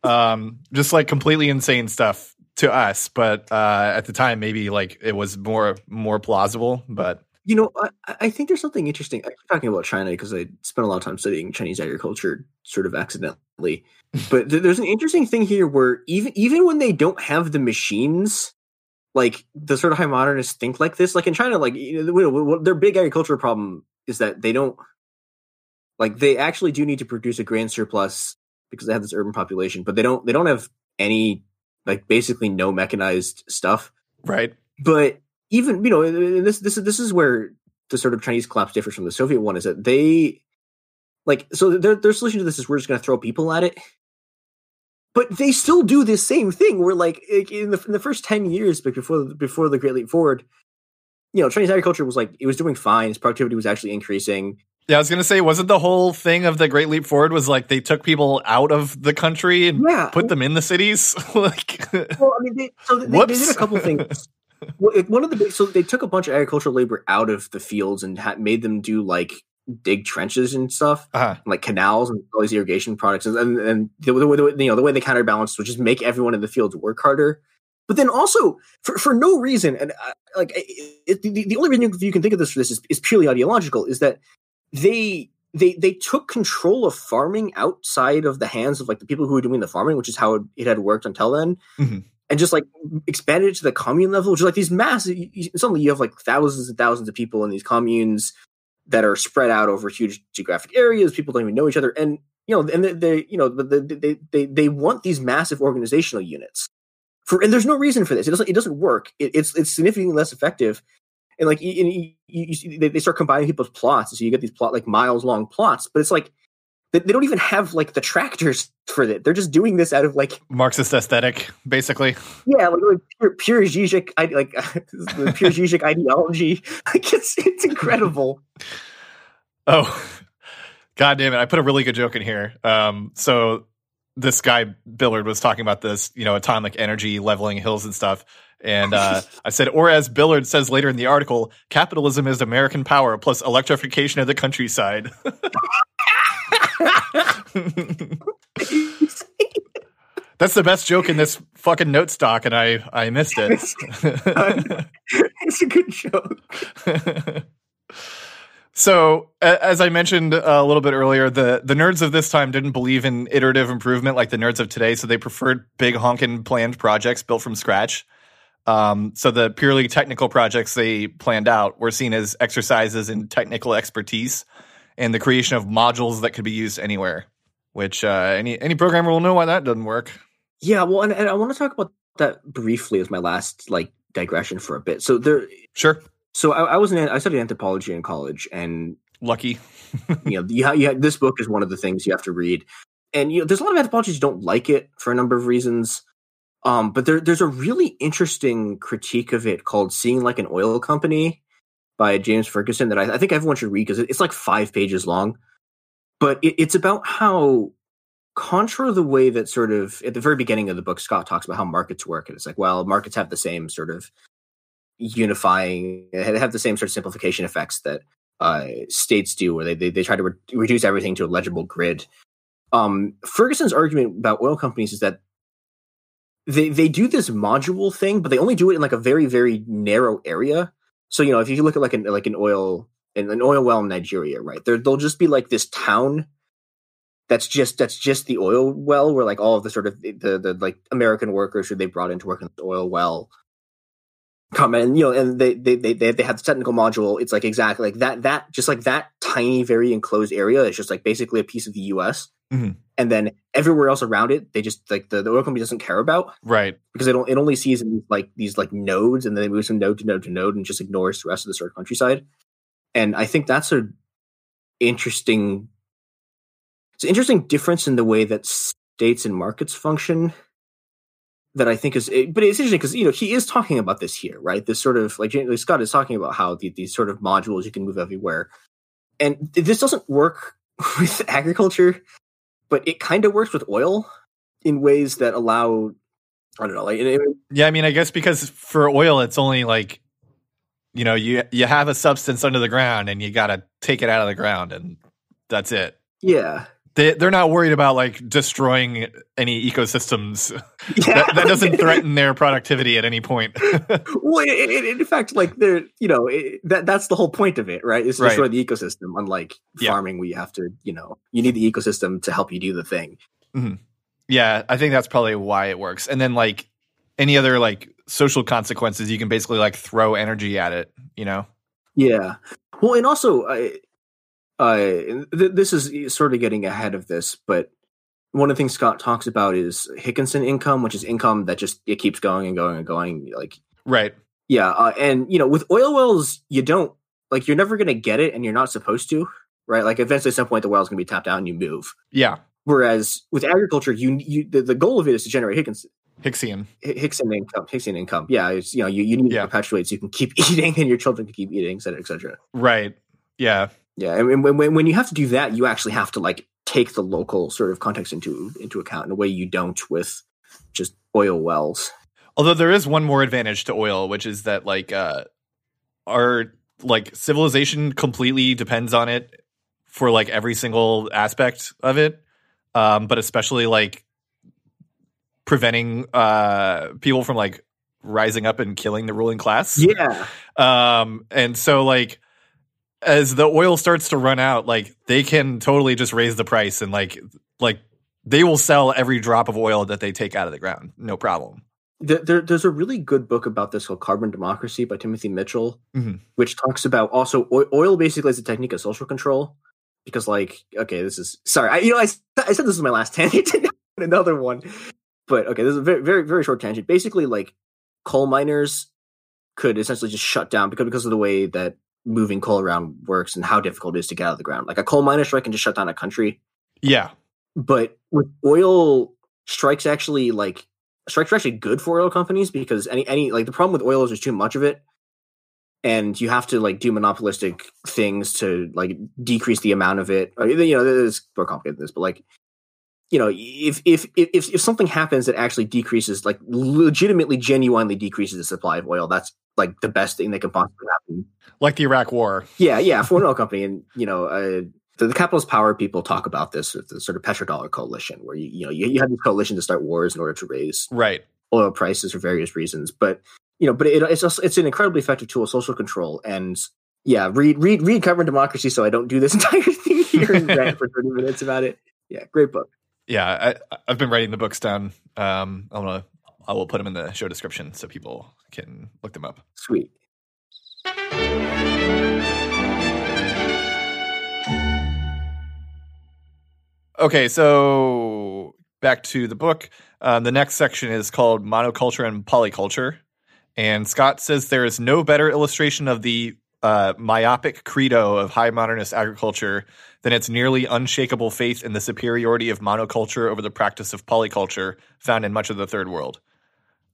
Um, just like completely insane stuff to us, but uh, at the time, maybe like it was more more plausible. But you know, I, I think there's something interesting. I'm talking about China because I spent a lot of time studying Chinese agriculture, sort of accidentally. but th- there's an interesting thing here where even even when they don't have the machines, like the sort of high modernists think like this. Like in China, like you know, their big agricultural problem is that they don't like they actually do need to produce a grain surplus because they have this urban population, but they don't they don't have any like basically no mechanized stuff. Right. But even you know this this this is where the sort of Chinese collapse differs from the Soviet one is that they like so their their solution to this is we're just going to throw people at it. But they still do this same thing. Where like in the in the first ten years, before before the Great Leap Forward, you know, Chinese agriculture was like it was doing fine. Its productivity was actually increasing. Yeah, I was gonna say, wasn't the whole thing of the Great Leap Forward was like they took people out of the country and yeah. put them in the cities? like, well, I mean, they, so they, they, did a couple things one of the big so they took a bunch of agricultural labor out of the fields and ha- made them do like dig trenches and stuff, uh-huh. like canals and all these irrigation products, and and the, the, the, you know the way they counterbalanced was just make everyone in the fields work harder. But then also for, for no reason, and uh, like it, the, the only reason you can think of this for this is, is purely ideological, is that they they they took control of farming outside of the hands of like the people who were doing the farming, which is how it, it had worked until then. Mm-hmm and just like expanded it to the commune level, which is like these massive. Suddenly, you have like thousands and thousands of people in these communes that are spread out over huge geographic areas. People don't even know each other, and you know, and they, they you know, they, they they want these massive organizational units for, and there's no reason for this. It doesn't it doesn't work. It, it's it's significantly less effective. And like you, you, you, they start combining people's plots, so you get these plot like miles long plots. But it's like they, they don't even have like the tractors for it. They're just doing this out of like Marxist aesthetic, basically. Yeah, like, like pure, pure Zizek, like the pure Zizek ideology. Like it's it's incredible. oh, god damn it! I put a really good joke in here. Um, so this guy Billard was talking about this, you know, atomic energy leveling hills and stuff. And uh, I said, or as Billard says later in the article, capitalism is American power plus electrification of the countryside. That's the best joke in this fucking note stock, and I I missed it. it's a good joke. so, as I mentioned a little bit earlier, the the nerds of this time didn't believe in iterative improvement like the nerds of today, so they preferred big honkin' planned projects built from scratch. Um, so the purely technical projects they planned out were seen as exercises in technical expertise and the creation of modules that could be used anywhere. Which uh, any any programmer will know why that doesn't work. Yeah, well, and, and I want to talk about that briefly as my last like digression for a bit. So there, sure. So I, I was in I studied anthropology in college, and lucky, you know, you, you this book is one of the things you have to read, and you know, there's a lot of anthropologists who don't like it for a number of reasons. Um, but there, there's a really interesting critique of it called "Seeing Like an Oil Company," by James Ferguson that I, I think everyone should read because it's like five pages long. But it, it's about how, contra the way that sort of at the very beginning of the book, Scott talks about how markets work. And it's like, well, markets have the same sort of unifying, they have the same sort of simplification effects that uh, states do, where they, they, they try to re- reduce everything to a legible grid. Um, Ferguson's argument about oil companies is that they they do this module thing, but they only do it in like a very very narrow area. So you know, if you look at like an like an oil an oil well in Nigeria, right? There they'll just be like this town that's just that's just the oil well where like all of the sort of the the like American workers who they brought in to work in the oil well come and you know and they they they they have the technical module it's like exactly like that that just like that tiny very enclosed area is just like basically a piece of the us mm-hmm. And then everywhere else around it they just like the, the oil company doesn't care about right. because it, it only sees like these like nodes and then it moves from node to node to node and just ignores the rest of the sort of countryside. And i think that's a interesting it's an interesting difference in the way that states and markets function that I think is, but it's interesting because you know he is talking about this here, right? This sort of like Scott is talking about how the, these sort of modules you can move everywhere, and this doesn't work with agriculture, but it kind of works with oil in ways that allow. I don't know, like it, yeah. I mean, I guess because for oil, it's only like you know you you have a substance under the ground and you got to take it out of the ground and that's it. Yeah, they they're not worried about like destroying any ecosystems. Yeah. that, that, doesn't threaten their productivity at any point. well, it, it, in fact, like they're you know it, that that's the whole point of it, right? Is to right. destroy the ecosystem. Unlike yeah. farming, we have to you know you need the ecosystem to help you do the thing. Mm-hmm. Yeah, I think that's probably why it works. And then like any other like social consequences, you can basically like throw energy at it. You know. Yeah. Well, and also, I, uh, th- this is sort of getting ahead of this, but one of the things Scott talks about is Higginson income, which is income that just it keeps going and going and going. Like right, yeah, uh, and you know with oil wells, you don't like you're never going to get it, and you're not supposed to, right? Like eventually, at some point, the well's going to be tapped out, and you move. Yeah. Whereas with agriculture, you you the, the goal of it is to generate Higginson. Hicksian. Hicksian income. Hicksian income. Yeah, it's you know you, you need yeah. to perpetuate so you can keep eating and your children can keep eating, et cetera, et cetera. Right. Yeah. Yeah, and when, when when you have to do that, you actually have to like take the local sort of context into into account in a way you don't with just oil wells. Although there is one more advantage to oil, which is that like uh our like civilization completely depends on it for like every single aspect of it. Um, but especially like preventing uh people from like rising up and killing the ruling class. Yeah. Um, and so like as the oil starts to run out, like they can totally just raise the price and like like they will sell every drop of oil that they take out of the ground, no problem. There, there's a really good book about this called Carbon Democracy by Timothy Mitchell, mm-hmm. which talks about also oil basically as a technique of social control. Because, like, okay, this is sorry, I, you know, I, I said this is my last tangent, another one, but okay, this is a very, very, very short tangent. Basically, like, coal miners could essentially just shut down because because of the way that moving coal around works and how difficult it is to get out of the ground. Like a coal miner strike can just shut down a country. Yeah. But with oil strikes actually like strikes are actually good for oil companies because any any like the problem with oil is there's too much of it. And you have to like do monopolistic things to like decrease the amount of it. You know, it's more complicated than this, but like you know, if, if if if something happens that actually decreases, like legitimately, genuinely decreases the supply of oil, that's like the best thing that can possibly happen. Like the Iraq War. Yeah, yeah, for an oil company, and you know, uh, the, the capitalist power people talk about this with the sort of petrodollar coalition, where you you know you, you have these coalitions to start wars in order to raise right oil prices for various reasons, but you know, but it, it's also, it's an incredibly effective tool of social control, and yeah, read read read Carbon Democracy, so I don't do this entire thing here and rant for thirty minutes about it. Yeah, great book yeah, I, have been writing the books down. Um, I'm gonna, I will put them in the show description so people can look them up. Sweet. Okay, so back to the book. Um, the next section is called Monoculture and Polyculture. And Scott says there is no better illustration of the uh, myopic credo of high modernist agriculture than its nearly unshakable faith in the superiority of monoculture over the practice of polyculture found in much of the third world.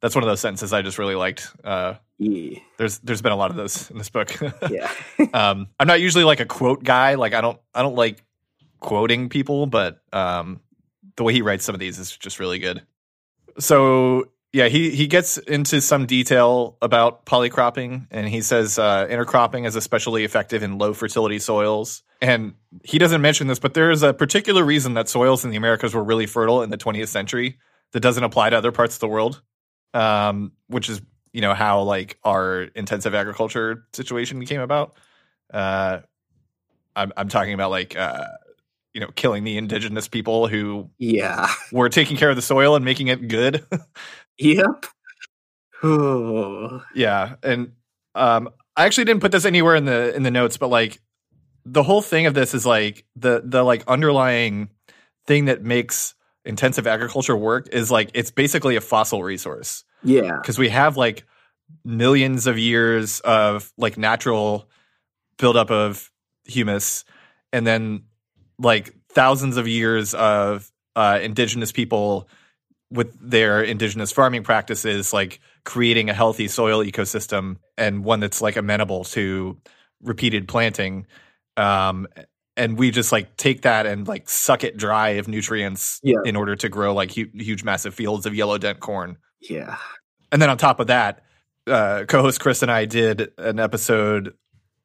That's one of those sentences I just really liked. Uh, yeah. There's there's been a lot of those in this book. yeah. um, I'm not usually like a quote guy. Like I don't I don't like quoting people, but um, the way he writes some of these is just really good. So yeah, he he gets into some detail about polycropping, and he says uh, intercropping is especially effective in low fertility soils. And he doesn't mention this, but there is a particular reason that soils in the Americas were really fertile in the 20th century that doesn't apply to other parts of the world, um, which is you know how like our intensive agriculture situation came about. Uh, I'm I'm talking about like uh, you know killing the indigenous people who yeah were taking care of the soil and making it good Yep. Ooh. yeah, and um, I actually didn't put this anywhere in the in the notes, but like the whole thing of this is like the the like underlying thing that makes intensive agriculture work is like it's basically a fossil resource. Yeah, because we have like millions of years of like natural buildup of humus, and then like thousands of years of uh, indigenous people with their indigenous farming practices, like creating a healthy soil ecosystem and one that's like amenable to repeated planting. Um, and we just like take that and like suck it dry of nutrients Yeah. in order to grow like hu- huge, massive fields of yellow dent corn. Yeah. And then on top of that, uh, co-host Chris and I did an episode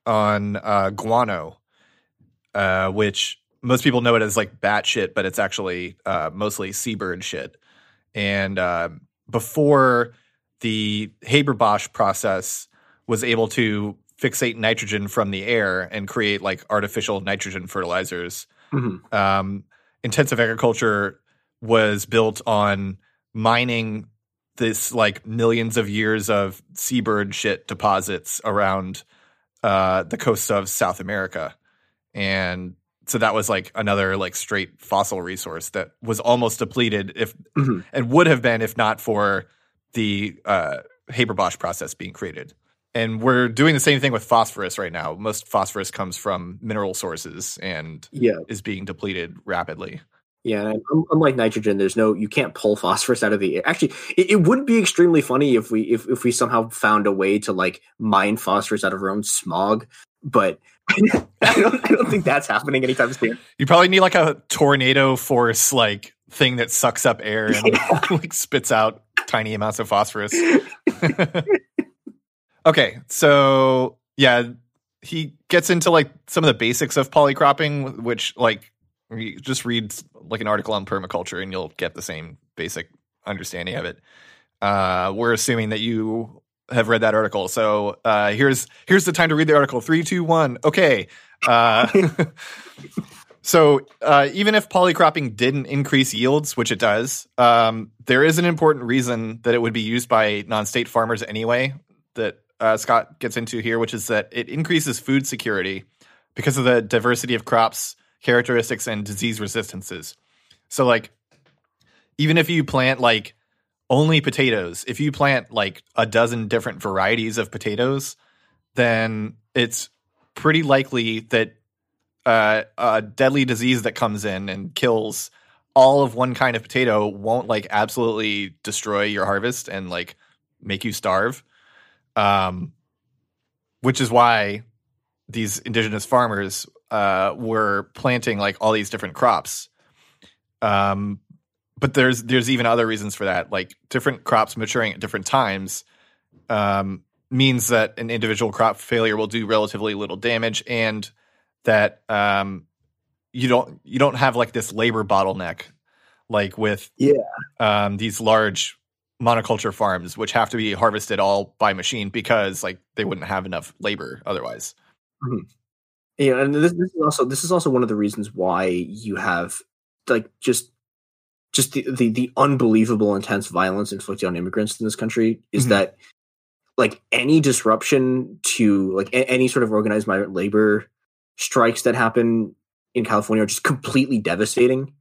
on uh, guano, uh, which most people know it as like bat shit, but it's actually uh, mostly seabird shit. And uh, before the Haber-Bosch process was able to fixate nitrogen from the air and create like artificial nitrogen fertilizers, Mhm. um, intensive agriculture was built on mining this like millions of years of seabird shit deposits around uh, the coast of South America, and so that was like another like straight fossil resource that was almost depleted if Mhm. and would have been if not for the uh, Haber-Bosch process being created. And we're doing the same thing with phosphorus right now. Most phosphorus comes from mineral sources and Yeah. is being depleted rapidly. Yeah, and unlike nitrogen, there's no you can't pull phosphorus out of the air. Actually, it, it would be extremely funny if we if, if we somehow found a way to like mine phosphorus out of our own smog, but I don't I don't think that's happening anytime soon. You probably need like a tornado force like thing that sucks up air and like spits out tiny amounts of phosphorus. Okay, so yeah, he gets into like some of the basics of polycropping, which like you just read like an article on permaculture and you'll get the same basic understanding of it. Uh, we're assuming that you have read that article, so uh, here's here's the time to read the article. Three, two, one. Okay. Uh, so uh, even if polycropping didn't increase yields, which it does, um, there is an important reason that it would be used by non-state farmers anyway. That uh, Scott gets into here, which is that it increases food security because of the diversity of crops, characteristics, and disease resistances. So, like, even if you plant like only potatoes, if you plant like a dozen different varieties of potatoes, then it's pretty likely that uh, a deadly disease that comes in and kills all of one kind of potato won't like absolutely destroy your harvest and like make you starve. Um, which is why these indigenous farmers uh, were planting like all these different crops. Um, but there's there's even other reasons for that. Like different crops maturing at different times um, means that an individual crop failure will do relatively little damage, and that um, you don't you don't have like this labor bottleneck like with Yeah. um, these large monoculture farms, which have to be harvested all by machine because like they wouldn't have enough labor otherwise. Yeah, and this, this is also this is also one of the reasons why you have like just just the the, the unbelievable intense violence inflicted on immigrants in this country is Mhm. that like any disruption to like a- any sort of organized migrant labor strikes that happen in California are just completely devastating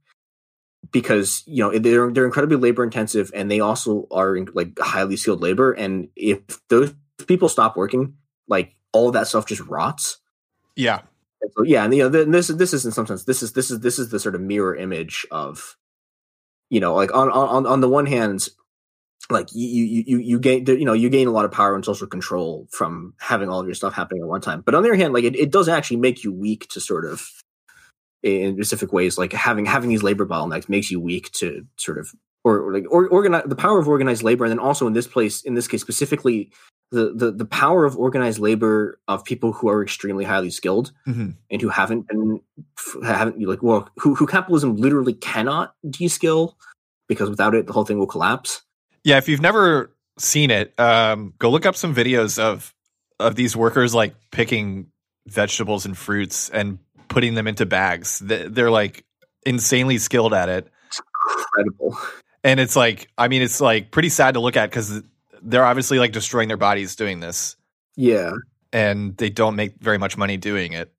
because you know they're they're incredibly labor intensive and they also are in, like highly skilled labor. And if those people stop working like all of that stuff just rots. Yeah, and so yeah, and you know, th- this this is in some sense this is this is this is the sort of mirror image of, you know, like on on on the one hand, like you you you you gain you know you gain a lot of power and social control from having all of your stuff happening at one time, but on the other hand, like it, it does actually make you weak to sort of in specific ways, like having having these labor bottlenecks makes you weak to sort of or, or like or organize the power of organized labor, and then also in this place in this case specifically. The, the, the power of organized labor of people who are extremely highly skilled Mhm. and who haven't been haven't like well who who capitalism literally cannot de-skill because without it the whole thing will collapse yeah. If you've never seen it, um, go look up some videos of of these workers like picking vegetables and fruits and putting them into bags. They- They're like insanely skilled at it. incredible. And it's like i mean it's like pretty sad to look at because they're obviously like destroying their bodies doing this. Yeah. And they don't make very much money doing it.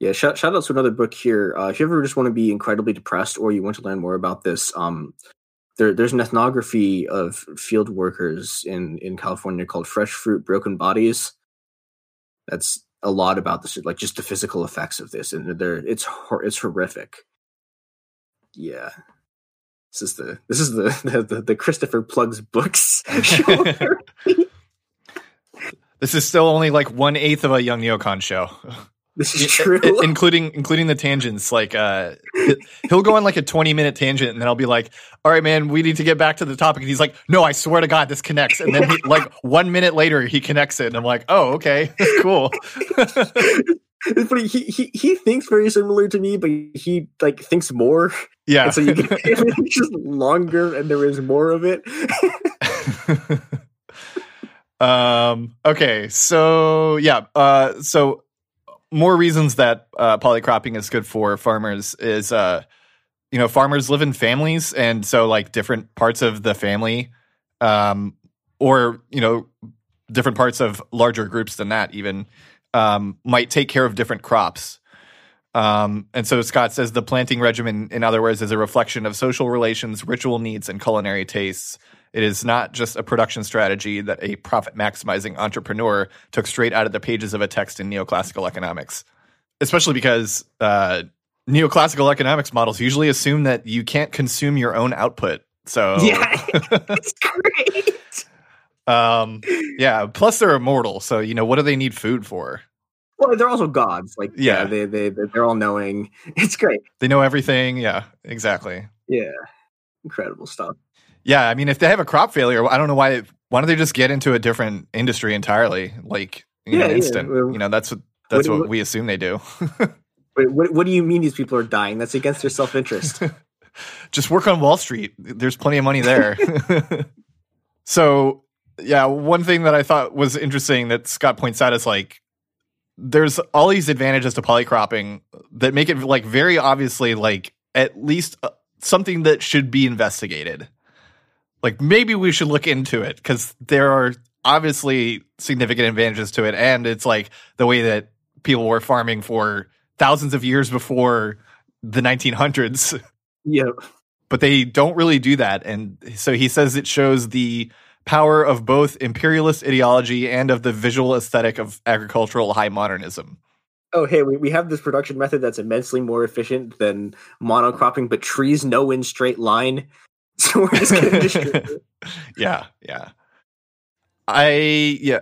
Yeah shout, shout out to another book here. Uh, if you ever just want to be incredibly depressed or you want to learn more about this um there, there's an ethnography of field workers in in california called fresh fruit broken bodies. That's a lot about this like just the physical effects of this and they're it's it's horrific yeah This is the this is the the, the, the Christopher plugs books. Show This is still only like one eighth of a Young Neocon show. This is true, including including the tangents. Like, uh, he'll go on like a twenty minute tangent, and then I'll be like, "All right, man, we need to get back to the topic." And he's like, "No, I swear to God, this connects." And then, he, like one minute later, he connects it, and I'm like, "Oh, okay, cool." it's funny. He, he he thinks very similar to me, but he like thinks more. Yeah. And so you get it's just longer, and there is more of it. um. Okay. So yeah. Uh. So more reasons that uh, polycropping is good for farmers is uh, you know farmers live in families and so like different parts of the family um, or you know different parts of larger groups than that even um, might take care of different crops um, and so Scott says the planting regimen, in other words, is a reflection of social relations, ritual needs, and culinary tastes. It is not just a production strategy that a profit maximizing entrepreneur took straight out of the pages of a text in neoclassical economics. Especially because uh, neoclassical economics models usually assume that you can't consume your own output. So yeah, it's great. um, yeah. Plus, they're immortal. So you know, what do they need food for? Well, they're also gods. Like, yeah, yeah they they they're all knowing. It's great. They know everything. Yeah, exactly. Yeah, incredible stuff. Yeah, I mean, if they have a crop failure, I don't know why. Why don't they just get into a different industry entirely? Like, you yeah, know, instant. Yeah. you know, that's what that's what, what, we assume they do. Wait, what, what do you mean these people are dying? That's against their self interest. just work on Wall Street. There's plenty of money there. so, yeah, one thing that I thought was interesting that Scott points out is like there's all these advantages to polycropping that make it like very obviously like at least uh, something that should be investigated like maybe we should look into it because there are obviously significant advantages to it. And it's like the way that people were farming for thousands of years before the 1900s yep but they don't really do that. And so he says it shows the power of both imperialist ideology and of the visual aesthetic of agricultural high modernism. Oh hey we, we have this production method that's immensely more efficient than monocropping but trees know in straight line So we're just gonna distribute. yeah, yeah. I yeah.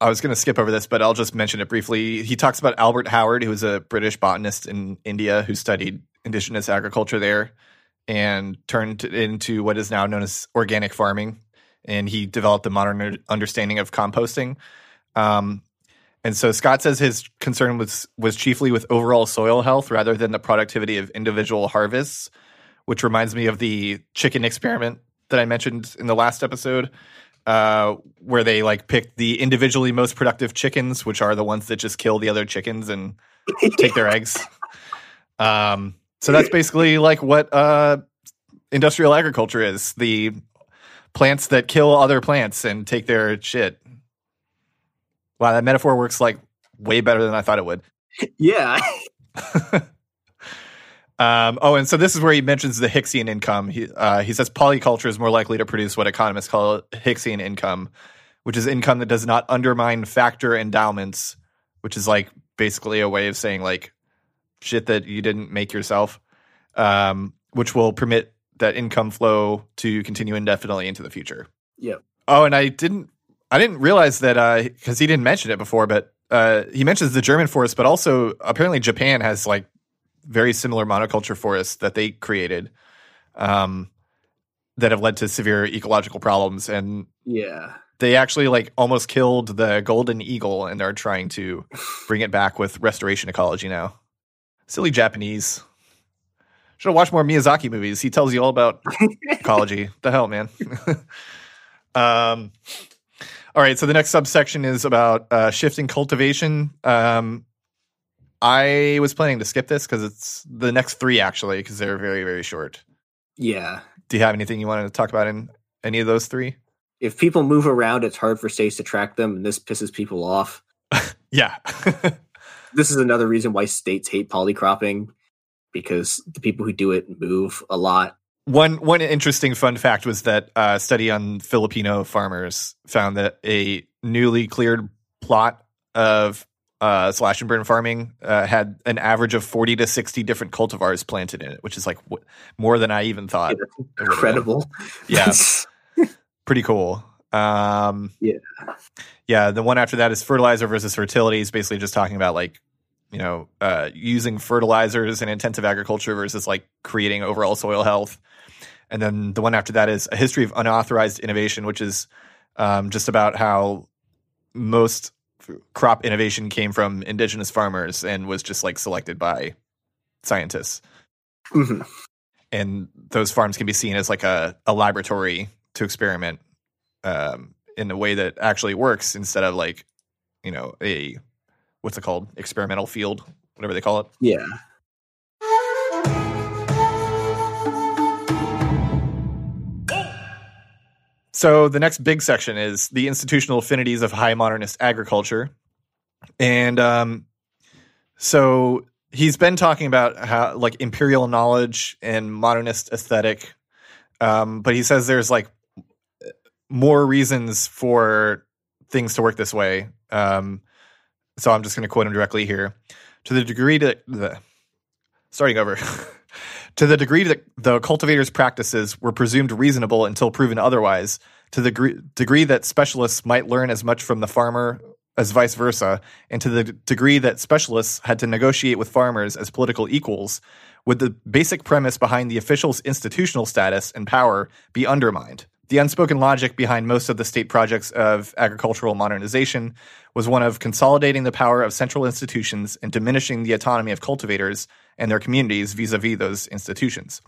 I was going to skip over this, but I'll just mention it briefly. He talks about Albert Howard, who was a British botanist in India who studied indigenous agriculture there and turned into what is now known as organic farming. And he developed a modern understanding of composting. Um, and so Scott says his concern was was chiefly with overall soil health rather than the productivity of individual harvests which reminds me of the chicken experiment that I mentioned in the last episode, uh, where they like pick the individually most productive chickens, which are the ones that just kill the other chickens and take their eggs. Um, so that's basically like what uh, industrial agriculture is the plants that kill other plants and take their shit. Wow, that metaphor works like way better than I thought it would. Yeah. Um, oh, and so this is where he mentions the Hicksian income. He, uh, he says polyculture is more likely to produce what economists call Hicksian income, which is income that does not undermine factor endowments, which is like basically a way of saying like shit that you didn't make yourself, um, which will permit that income flow to continue indefinitely into the future. Yeah. Oh, and I didn't, I didn't realize that because uh, he didn't mention it before, but uh, he mentions the German forest, but also apparently Japan has like very similar monoculture forests that they created um, that have led to severe ecological problems. And yeah, they actually like almost killed the golden eagle and they're trying to bring it back with restoration ecology now. Silly Japanese. Should have watched more Miyazaki movies. He tells you all about ecology. The hell, man. um, all right. So the next subsection is about uh, shifting cultivation. Um, I was planning to skip this because it's the next three actually because they're very very short. Yeah. Do you have anything you wanted to talk about in any of those three? If people move around, it's hard for states to track them, and this pisses people off. yeah. this is another reason why states hate polycropping because the people who do it move a lot. One one interesting fun fact was that a study on Filipino farmers found that a newly cleared plot of uh, slash and burn farming uh, had an average of 40 to 60 different cultivars planted in it, which is like w- more than I even thought. Yeah, incredible. Yeah. Pretty cool. Um, yeah. Yeah. The one after that is fertilizer versus fertility is basically just talking about like, you know, uh, using fertilizers in intensive agriculture versus like creating overall soil health. And then the one after that is a history of unauthorized innovation, which is um, just about how most crop innovation came from indigenous farmers and was just like selected by scientists. Mm-hmm. And those farms can be seen as like a, a laboratory to experiment um, in a way that actually works instead of like, you know, a what's it called? Experimental field, whatever they call it. Yeah. So the next big section is the institutional affinities of high modernist agriculture, and um, so he's been talking about how like imperial knowledge and modernist aesthetic, um, but he says there's like more reasons for things to work this way. Um, so I'm just going to quote him directly here. To the degree that the starting over. To the degree that the cultivator's practices were presumed reasonable until proven otherwise, to the gre- degree that specialists might learn as much from the farmer as vice versa, and to the degree that specialists had to negotiate with farmers as political equals, would the basic premise behind the official's institutional status and power be undermined. The unspoken logic behind most of the state projects of agricultural modernization was one of consolidating the power of central institutions and diminishing the autonomy of cultivators and their communities vis a vis those institutions.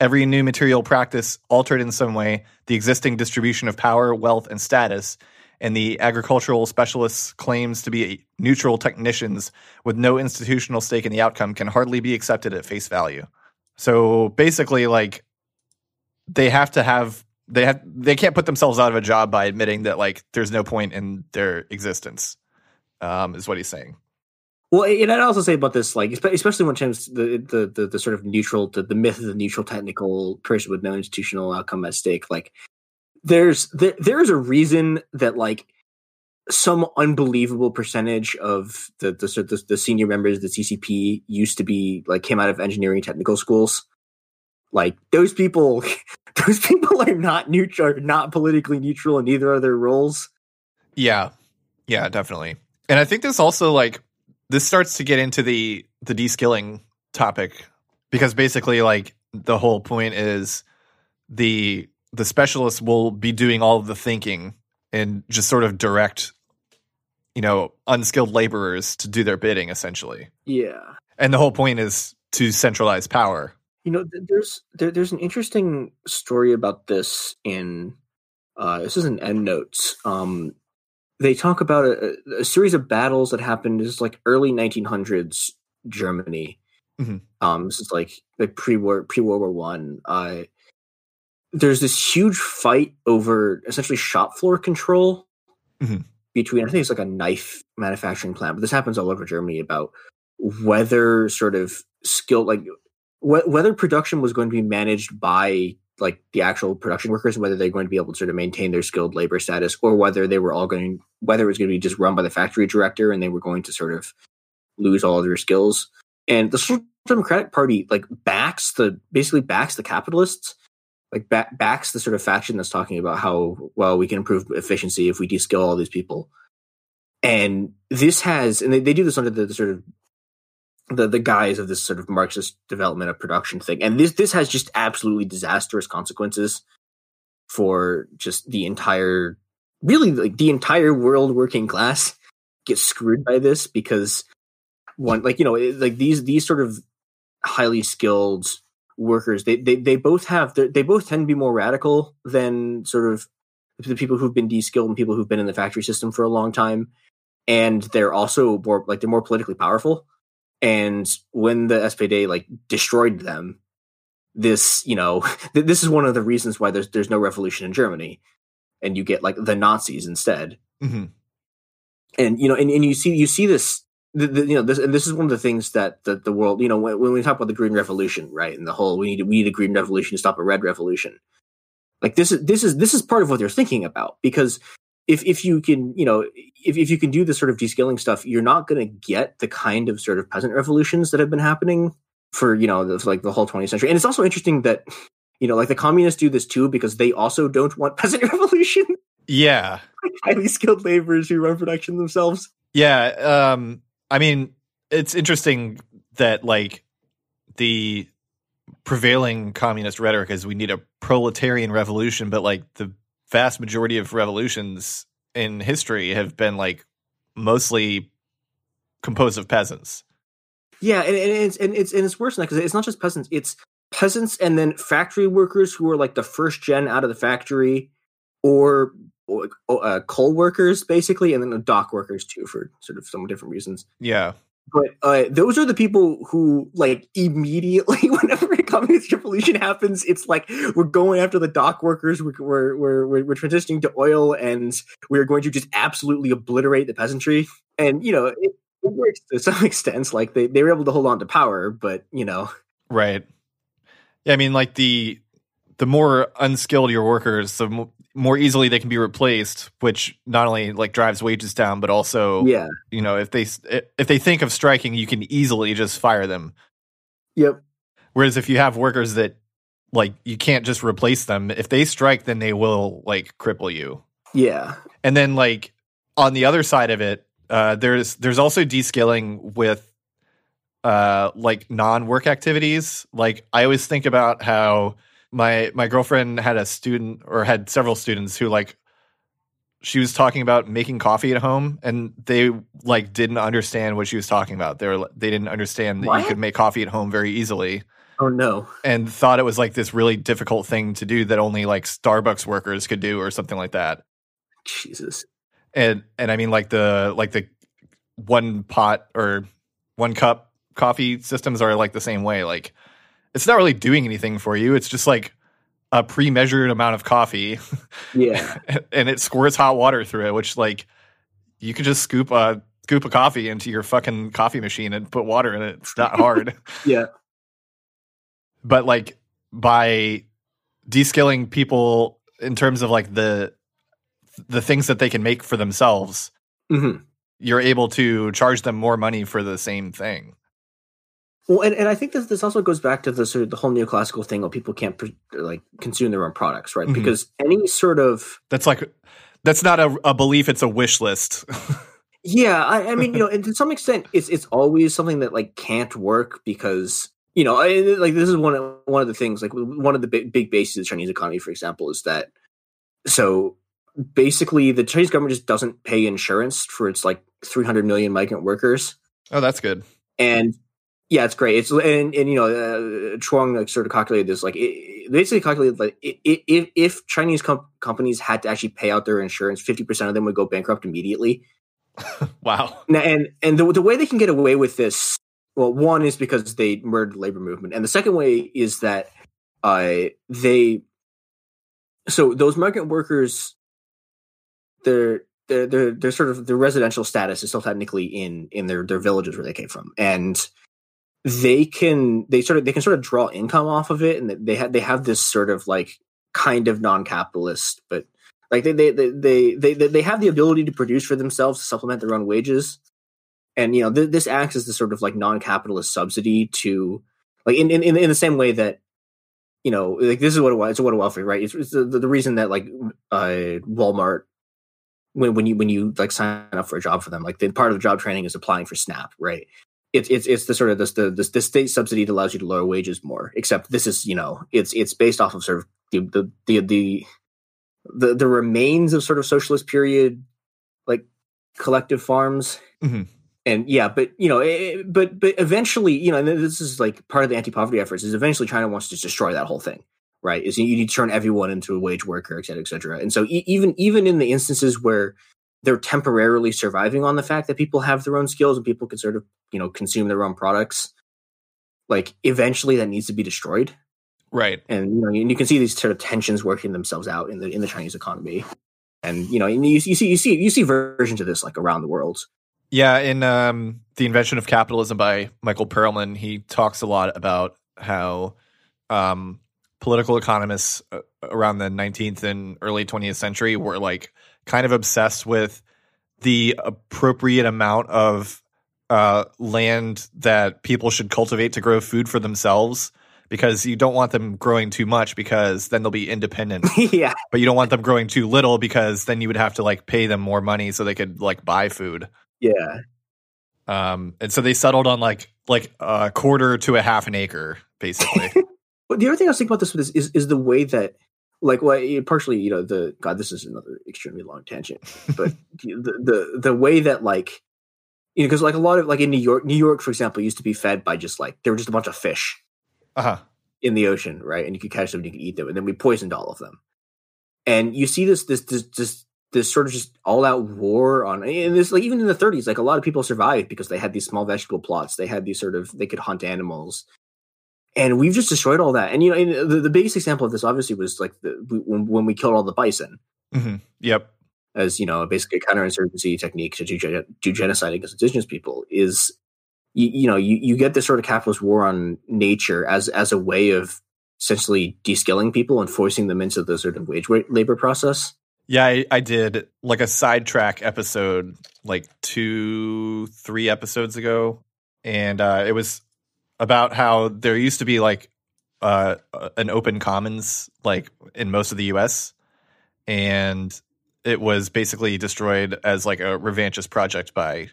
Every new material practice altered in some way the existing distribution of power, wealth, and status, and the agricultural specialists' claims to be neutral technicians with no institutional stake in the outcome can hardly be accepted at face value. So basically, like, they have to have they have they can't put themselves out of a job by admitting that like there's no point in their existence um is what he's saying. Well and i'd also say about this like especially when it comes the, the the, the sort of neutral the, the myth of the neutral technical person with no institutional outcome at stake like there's there, there's a reason that like some unbelievable percentage of the the, the the senior members of the ccp used to be like came out of engineering technical schools. Like those people those people are not neutral are not politically neutral in either of their roles. Yeah. Yeah definitely. And i think this also like this starts to get into the the de-skilling topic because basically like the whole point is the the specialists will be doing all of the thinking and just sort of direct you know unskilled laborers to do their bidding essentially. Yeah. And the whole point is to centralize power you know, there's there, there's an interesting story about this in uh, this is in Endnotes. Um, they talk about a, a, series of battles that happened. This is like early 1900s Germany. Mm-hmm. Um, this is like like pre war pre World War One. Uh, there's this huge fight over essentially shop floor control mm-hmm. between I think it's like a knife manufacturing plant, but this happens all over Germany about whether sort of skill like wh- whether production was going to be managed by like the actual production workers, whether they're going to be able to sort of maintain their skilled labor status, or whether they were all going, whether it was going to be just run by the factory director and they were going to sort of lose all of their skills. And the Social Democratic Party like backs the basically backs the capitalists, like back, backs the sort of faction that's talking about how well we can improve efficiency if we de-skill all these people. And this has, and they, they do this under the, the sort of the the guise of this sort of Marxist development of production thing. And this this has just absolutely disastrous consequences for just the entire really like the entire world working class gets screwed by this because one like you know like these these sort of highly skilled workers they they, they both have they both tend to be more radical than sort of the people who've been de-skilled and people who've been in the factory system for a long time and they're also more like they're more politically powerful and when the SPD like destroyed them, this you know th- this is one of the reasons why there's there's no revolution in Germany, and you get like the Nazis instead. Mm-hmm. And you know, and, and you see you see this the, the, you know, this and this is one of the things that the, the world, you know, when, when, we talk about the green revolution, right, and the whole we need we need a green revolution to stop a red revolution. Like this is this is this is part of what they're thinking about because if if you can, you know, if if you can do this sort of de-skilling stuff, you're not going to get the kind of sort of peasant revolutions that have been happening for you know the, like the whole 20th century. And it's also interesting that you know like the communists do this too because they also don't want peasant revolution. Yeah, highly skilled laborers who run production themselves. Yeah, um, I mean, it's interesting that like the prevailing communist rhetoric is we need a proletarian revolution, but like the vast majority of revolutions in history have been like mostly composed of peasants. Yeah, and, and it's and it's and it's worse than that because it's not just peasants; it's peasants and then factory workers who are like the first gen out of the factory, or, or uh, coal workers basically, and then the dock workers too for sort of some different reasons. Yeah, but uh, those are the people who like immediately whenever a communist revolution happens it's like we're going after the dock workers we're we're we're, we're transitioning to oil and we're going to just absolutely obliterate the peasantry. And you know it, it works to some extent like they, they were able to hold on to power but you know. Right. Yeah i mean like the the more unskilled your workers the more easily they can be replaced which not only like drives wages down but also yeah. you know if they if they think of striking you can easily just fire them. Yep. Whereas if you have workers that like you can't just replace them if they strike then they will like cripple you. Yeah. And then like on the other side of it uh there's there's also de-skilling with uh like non-work activities. Like i always think about how my my girlfriend had a student or had several students who like she was talking about making coffee at home and they like didn't understand what she was talking about they were they didn't understand that What? you could make coffee at home very easily oh no and thought it was like this really difficult thing to do that only like Starbucks workers could do or something like that jesus and and I mean like the like the one pot or one cup coffee systems are like the same way. Like it's not really doing anything for you. It's just like a pre-measured amount of coffee, yeah and it squirts hot water through it, which like you could just scoop a scoop of coffee into your fucking coffee machine and put water in it. It's not hard. yeah but like by de-skilling people in terms of like the the things that they can make for themselves hmm you're able to charge them more money for the same thing. Well, and, and I think this this also goes back to the sort of the whole neoclassical thing where people can't like consume their own products, right? Mhm. Because any sort of That's like that's not a, a belief; it's a wish list. yeah, I, I mean, you know, and to some extent, it's it's always something that like can't work because you know, I, like this is one of one of the things like one of the big big bases of the Chinese economy, for example, is that so basically the Chinese government just doesn't pay insurance for its like 300 million migrant workers. oh, that's good. and yeah, it's great. It's and and you know, uh, Chuang like sort of calculated this. Like, it, basically calculated like if if Chinese com- companies had to actually pay out their insurance, fifty percent of them would go bankrupt immediately. Wow. Now, and and the the way they can get away with this, well, one is because they murdered the labor movement, and the second way is that uh they so those migrant workers, their their sort of their residential status is still technically in in their their villages where they came from, and they can they sort of they can sort of draw income off of it, and they have they have this sort of like kind of non-capitalist, but like they they they they they, they have the ability to produce for themselves to supplement their own wages, and you know th- this acts as the sort of like non-capitalist subsidy to like in in in the same way that you know like this is what it it's what a welfare right? It's, it's the, the reason that like uh Walmart when when you when you like sign up for a job for them like the part of the job training is applying for snap right it's it's it's the sort of this the this the state subsidy that allows you to lower wages more except this is you know it's it's based off of sort of the the the the the, the remains of sort of socialist period like collective farms. Mhm. and yeah but you know eh, but but eventually you know and this is like part of the anti-poverty efforts is eventually china wants to destroy that whole thing right? Is you need to turn everyone into a wage worker et cetera et cetera. And so e- even even in the instances where they're temporarily surviving on the fact that people have their own skills and people can sort of you know consume their own products like eventually that needs to be destroyed Right. and you know you, you can see these sort of tensions working themselves out in the in the Chinese economy, and you know and you, you see you see you see versions of this like around the world. Yeah, in um, The Invention of Capitalism by Michael Perelman, he talks a lot about how um, political economists uh, around the 19th and early 20th century were like kind of obsessed with the appropriate amount of uh, land that people should cultivate to grow food for themselves because you don't want them growing too much because then they'll be independent. yeah. But you don't want them growing too little because then you would have to like pay them more money so they could like buy food. Yeah. Um, and so they settled on like like a quarter to a half an acre, basically. But the other thing I was thinking about this is, is, is the way that, like, well, partially, you know, the God, this is another extremely long tangent, but the, the the way that like, you know, because like a lot of like in New York, New York, for example, used to be fed by just like there were just a bunch of fish uh-huh. in the ocean, right? And you could catch them, and you could eat them, and then we poisoned all of them. And you see this this this this this sort of just all out war on and this like even in the 30s like a lot of people survived because they had these small vegetable plots they had these sort of they could hunt animals and we've just destroyed all that. And you know and the, the biggest example of this obviously was like the, when, when we killed all the bison. Hmm Yep. as you know basically a counterinsurgency technique to do, do genocide against indigenous people is you, you know you, you get this sort of capitalist war on nature as as a way of essentially de-skilling people and forcing them into the sort of wage labor process. Yeah, I, I did like a sidetrack episode like two, three episodes ago, and uh, it was about how there used to be like uh, an open commons like in most of the U.S. and it was basically destroyed as like a revanchist project by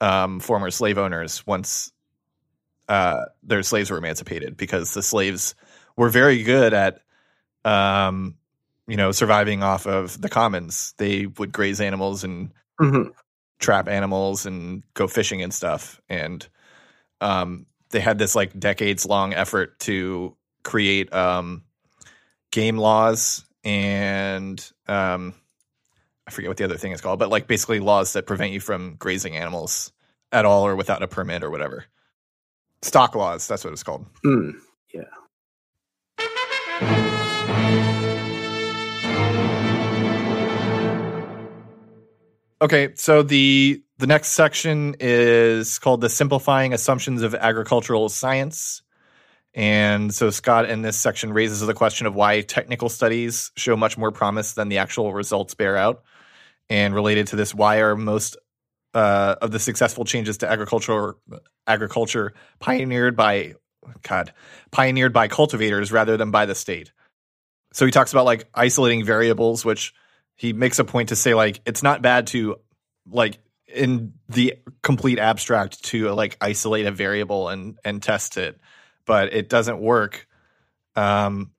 um, former slave owners once uh, their slaves were emancipated because the slaves were very good at um, you know, surviving off of the commons. They would graze animals and Mhm. trap animals and go fishing and stuff. And um, they had this like decades long effort to create um, game laws and um, I forget what the other thing is called, but like basically laws that prevent you from grazing animals at all or without a permit or whatever. Stock laws, that's what it's called. Mm. Okay, so the the next section is called the simplifying assumptions of agricultural science. And so Scott in this section raises the question of why technical studies show much more promise than the actual results bear out. And related to this, why are most uh, of the successful changes to agriculture agriculture pioneered by God pioneered by cultivators rather than by the state? So he talks about like isolating variables, which he makes a point to say like it's not bad to like in the complete abstract to like isolate a variable and and test it but it doesn't work um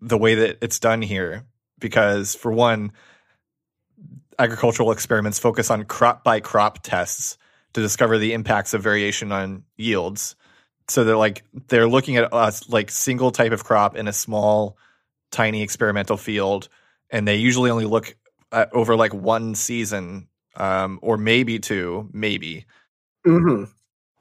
the way that it's done here because for one agricultural experiments focus on crop by crop tests to discover the impacts of variation on yields. So they're like they're looking at us like single type of crop in a small tiny experimental field and they usually only look over like one season um, or maybe two, maybe. hmm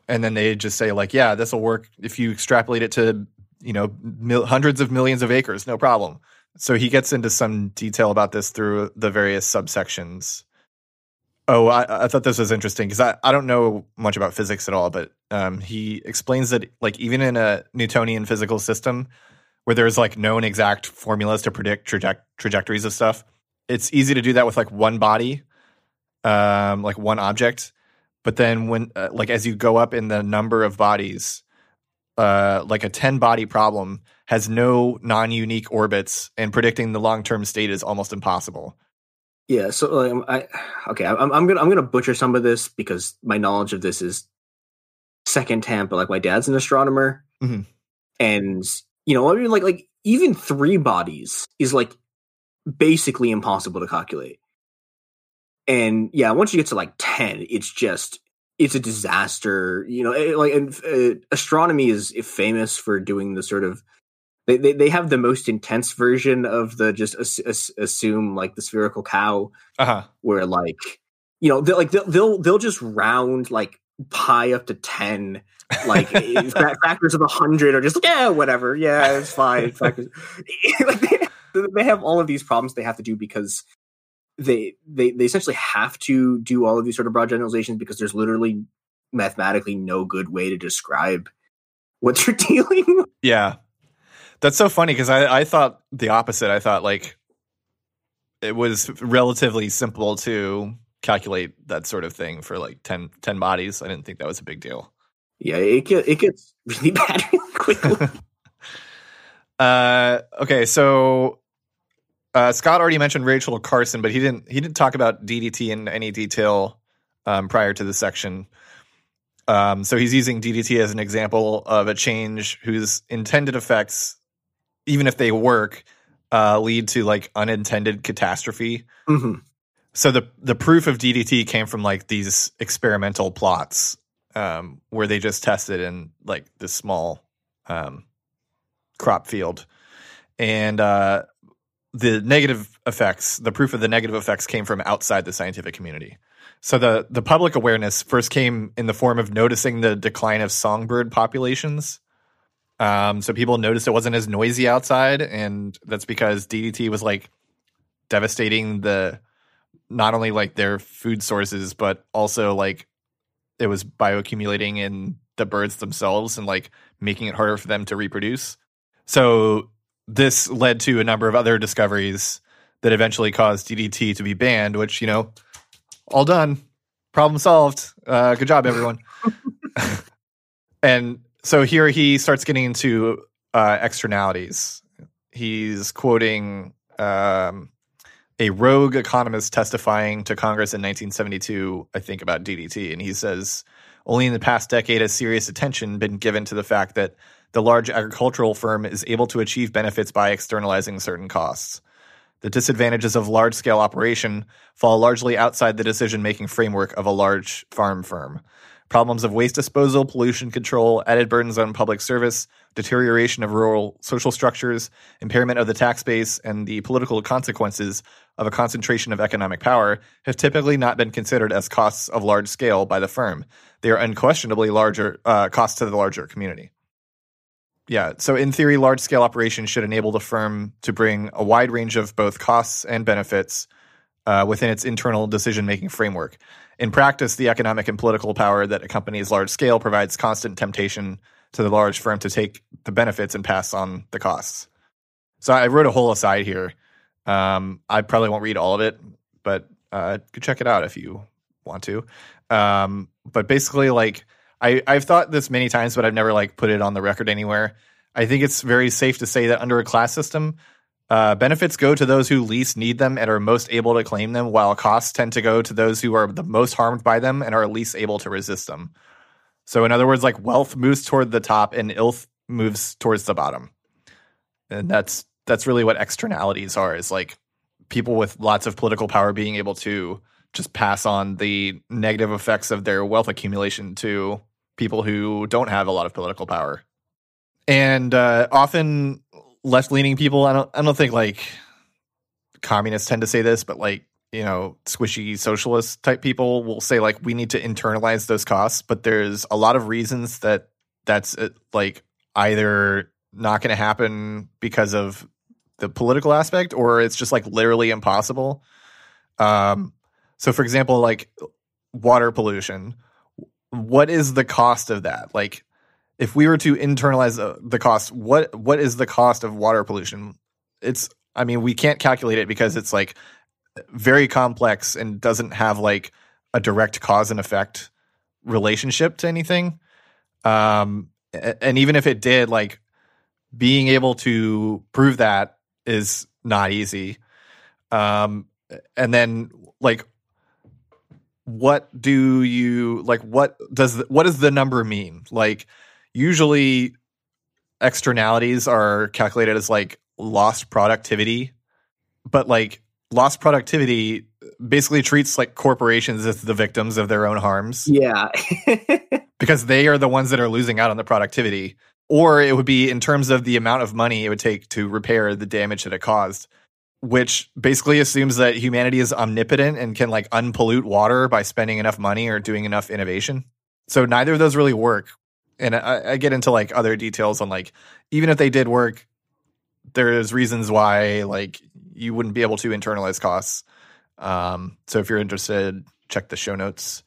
And then they just say like, yeah, this will work if you extrapolate it to you know mil- hundreds of millions of acres, no problem. So he gets into some detail about this through the various subsections. Oh, I, I thought this was interesting because I, I don't know much about physics at all, but um, he explains that like even in a Newtonian physical system where there's like known exact formulas to predict traje- trajectories of stuff, it's easy to do that with like one body, um, like one object. But then when uh, like as you go up in the number of bodies, uh, like a ten body problem has no non unique orbits, and predicting the long term state is almost impossible. Yeah. So um, I okay. I'm, I'm gonna I'm gonna butcher some of this because my knowledge of this is second hand. But like my dad's an astronomer, Mhm. and you know, I mean, like like even three bodies is like basically impossible to calculate. And yeah, once you get to like ten, it's just it's a disaster. You know, it- like and, uh, astronomy is famous for doing the sort of they, they they have the most intense version of the just as, as, assume like the spherical cow Uh huh. where like you know they'll like they'll they'll, they'll just round like pi up to 10 like factors of a 100 or just like yeah whatever yeah it's fine factors. like they, they have all of these problems they have to do because they they they essentially have to do all of these sort of broad generalizations because there's literally mathematically no good way to describe what they're dealing with Yeah. That's so funny because I, I thought the opposite. I thought like it was relatively simple to calculate that sort of thing for like 10, 10 bodies. I didn't think that was a big deal. Yeah, it get, it gets really bad really quickly. uh, okay, so uh, Scott already mentioned Rachel Carson, but he didn't he didn't talk about DDT in any detail um, prior to the section. Um, so he's using DDT as an example of a change whose intended effects, even if they work, uh, lead to like unintended catastrophe. Mhm. So the the proof of DDT came from like these experimental plots um, where they just tested in like this small um, crop field, and uh, the negative effects, the proof of the negative effects came from outside the scientific community. So the the public awareness first came in the form of noticing the decline of songbird populations. Um, so people noticed it wasn't as noisy outside, and that's because DDT was like devastating the not only like their food sources, but also like it was bioaccumulating in the birds themselves and like making it harder for them to reproduce. So this led to a number of other discoveries that eventually caused DDT to be banned, which, you know, all done. Problem solved. Uh, good job, everyone. and so here he starts getting into uh, externalities. He's quoting um, a rogue economist testifying to Congress in 1972, I think, about DDT. And he says, only in the past decade has serious attention been given to the fact that the large agricultural firm is able to achieve benefits by externalizing certain costs. The disadvantages of large scale operation fall largely outside the decision making framework of a large farm firm. Problems of waste disposal, pollution control, added burdens on public service, deterioration of rural social structures, impairment of the tax base, and the political consequences of a concentration of economic power have typically not been considered as costs of large scale by the firm. They are unquestionably larger uh, costs to the larger community. Yeah, so in theory, large scale operations should enable the firm to bring a wide range of both costs and benefits uh, within its internal decision making framework. In practice, the economic and political power that accompanies large scale provides constant temptation to the large firm to take the benefits and pass on the costs. So I wrote a whole aside here. Um, I probably won't read all of it, but uh, go check it out if you want to. Um, but basically, like I, I've thought this many times, but I've never like put it on the record anywhere. I think it's very safe to say that under a class system, uh, benefits go to those who least need them and are most able to claim them, while costs tend to go to those who are the most harmed by them and are least able to resist them. So, in other words, like wealth moves toward the top and ilth moves towards the bottom, and that's that's really what externalities are. Is like people with lots of political power being able to just pass on the negative effects of their wealth accumulation to people who don't have a lot of political power. And uh, often left leaning people, I don't I don't think like communists tend to say this, but like, you know, squishy socialist type people will say like we need to internalize those costs, but there's a lot of reasons that that's uh, like either not going to happen because of the political aspect or it's just like literally impossible. Um so for example, like water pollution, what is the cost of that? Like if we were to internalize the, the cost, what what is the cost of water pollution? It's I mean, we can't calculate it because it's like very complex and doesn't have like a direct cause and effect relationship to anything. Um and even if it did, like being able to prove that is not easy. Um and then like what do you like what does the, what does the number mean? Like usually externalities are calculated as like lost productivity but like lost productivity basically treats like corporations as the victims of their own harms. Yeah. because they are the ones that are losing out on the productivity. Or it would be in terms of the amount of money it would take to repair the damage that it caused which basically assumes that humanity is omnipotent and can like unpollute water by spending enough money or doing enough innovation. So neither of those really work. And I, I get into like other details on like even if they did work, there's reasons why like you wouldn't be able to internalize costs. Um, so if you're interested, check the show notes.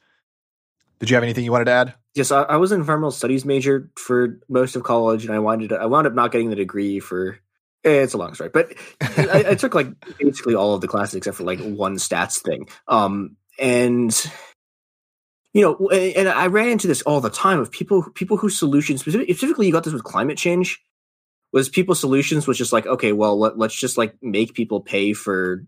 Did you have anything you wanted to add? yes, I, I was an environmental studies major for most of college, and I wanted to, I wound up not getting the degree for It's a long story, but I, I, took like basically all of the classes except for like one stats thing. Um, and you know, and I ran into this all the time of people people whose solutions specifically you got this with climate change was people's solutions was just like okay well let, us just like make people pay for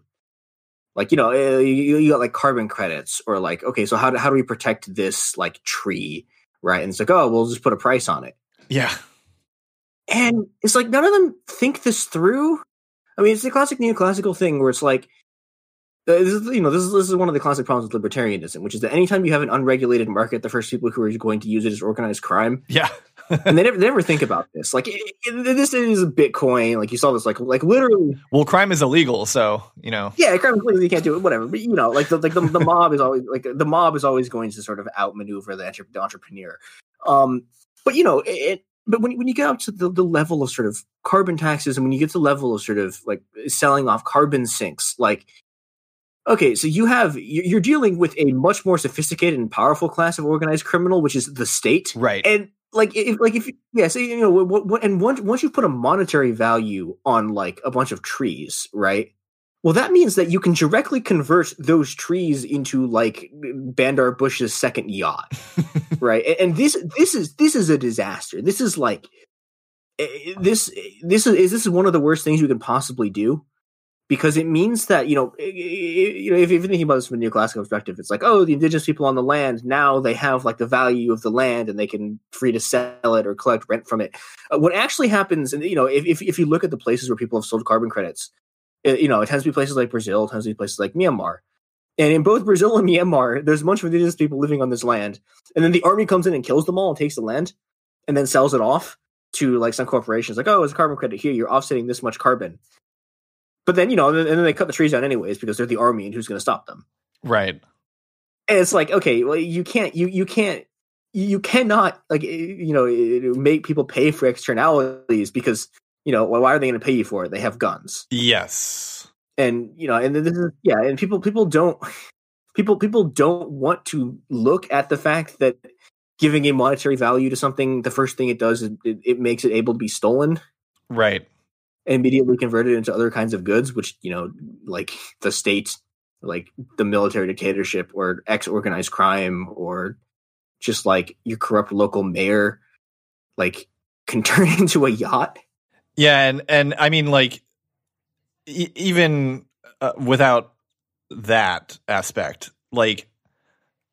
like you know eh, you, you, got like carbon credits or like okay so how do, how do we protect this like tree? Right? And it's like oh we'll just put a price on it. Yeah and it's like none of them think this through i mean it's the classic neoclassical thing where it's like uh, this is, you know, this is this is one of the classic problems with libertarianism, which is that anytime you have an unregulated market, the first people who are going to use it is organized crime. Yeah, and they never, they never think about this. Like it, it, this is Bitcoin. Like you saw this, like like literally. Well, crime is illegal, so you know. Yeah, crime is illegal. You can't do it. Whatever. But you know, like the like the, the mob is always like the mob is always going to sort of outmaneuver the, entre- the entrepreneur. Um, but you know it. But when when you get up to the, the level of sort of carbon taxes, and when you get to the level of sort of like selling off carbon sinks, like okay, so you have you're dealing with a much more sophisticated and powerful class of organized criminal, which is the state, right? And like if like if yeah, so you know, what, what, and once once you put a monetary value on like a bunch of trees, right? Well, that means that you can directly convert those trees into like Bandar Bush's second yacht, right? And, and this this is this is a disaster. This is like this this is this is one of the worst things you can possibly do because it means that you know, you know, if you're thinking about this from a neoclassical perspective, it's like, oh, the indigenous people on the land now they have like the value of the land and they can free to sell it or collect rent from it. Uh, what actually happens, and you know, if, if if you look at the places where people have sold carbon credits, it, you know, it tends to be places like Brazil, it tends to be places like Myanmar. And in both Brazil and Myanmar, there's a bunch of indigenous people living on this land, and then the army comes in and kills them all and takes the land, and then sells it off to like some corporations. Like, oh, it's a carbon credit here. You're offsetting this much carbon but then you know, and then they cut the trees down anyways because they're the army, and who's going to stop them? Right. And it's like, okay, well, you can't, you you can't, you cannot like you know make people pay for externalities because you know why are they going to pay you for it? They have guns. Yes. And you know, and this is yeah, and people people don't people people don't want to look at the fact that giving a monetary value to something, the first thing it does is it, it makes it able to be stolen. Right And immediately converted into other kinds of goods, which you know, like the state, like the military dictatorship, or ex organized crime, or just like your corrupt local mayor, like can turn into a yacht. Yeah, and and I mean, like e- even uh, without that aspect, like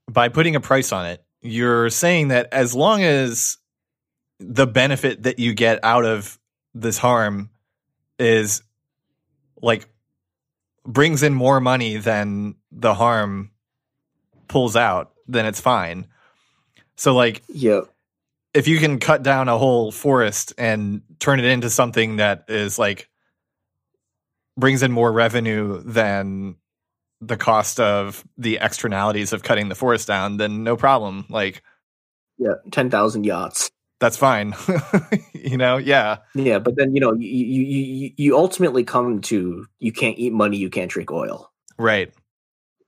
by putting a price on it, you're saying that as long as the benefit that you get out of this harm is like brings in more money than the harm pulls out, then it's fine. So like yeah. If you can cut down a whole forest and turn it into something that is like brings in more revenue than the cost of the externalities of cutting the forest down, then no problem. Like yeah, 10,000 yachts that's fine. you know, yeah. Yeah, but then you know, you, you you ultimately come to you can't eat money, you can't drink oil. Right.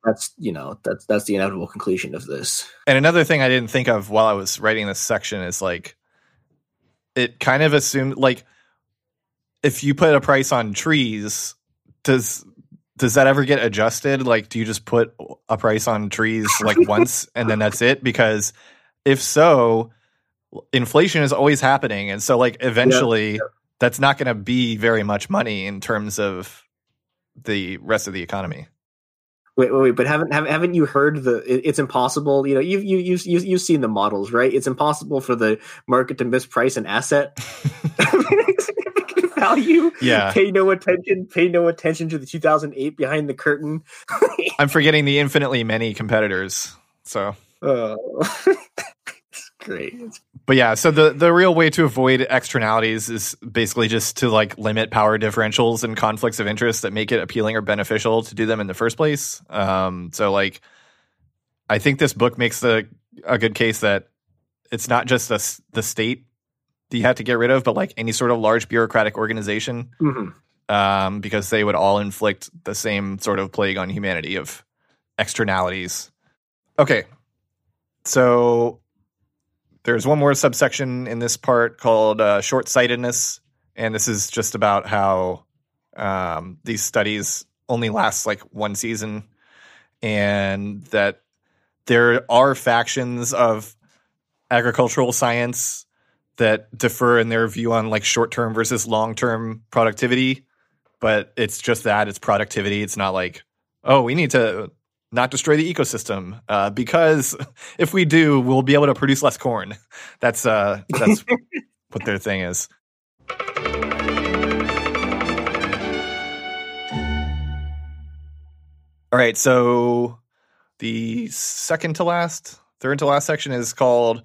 That's you know that's that's the inevitable conclusion of this. And another thing I didn't think of while I was writing this section is like, it kind of assumed like, if you put a price on trees, does does that ever get adjusted? Like, do you just put a price on trees like once and then that's it? Because if so, inflation is always happening and so like eventually yeah, yeah. that's not going to be very much money in terms of the rest of the economy wait wait, wait but haven't haven't you heard the it's impossible you know you've you, you, you, you've seen the models right? It's impossible for the market to misprice an asset. Value yeah. pay no attention pay no attention to the 2008 behind the curtain. I'm forgetting the infinitely many competitors so. Uh, great. But yeah, so the the real way to avoid externalities is basically just to like limit power differentials and conflicts of interest that make it appealing or beneficial to do them in the first place. Um, so like, I think this book makes the a good case that it's not just the the state that you have to get rid of, but like any sort of large bureaucratic organization, mm-hmm. um, because they would all inflict the same sort of plague on humanity of externalities. Okay, so there's one more subsection in this part called uh, short sightedness. and this is just about how um, these studies only last like one season, and that there are factions of agricultural science that differ in their view on like short term versus long term productivity. But it's just that it's productivity. It's not like, oh, we need to not destroy the ecosystem uh, because if we do, we'll be able to produce less corn. That's uh, that's what their thing is. All right, so the second to last, third to last section is called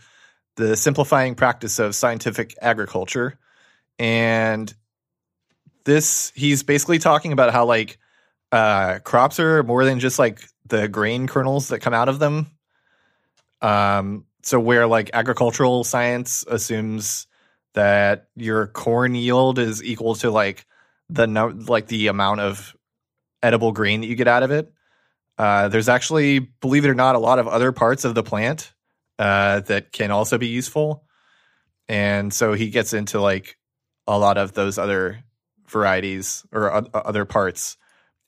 the simplifying practice of scientific agriculture. And this, he's basically talking about how like uh, crops are more than just like the grain kernels that come out of them. Um, so where like agricultural science assumes that your corn yield is equal to like the no, like the amount of edible grain that you get out of it. Uh, there's actually, believe it or not, a lot of other parts of the plant uh, that can also be useful. And so he gets into like a lot of those other varieties or other parts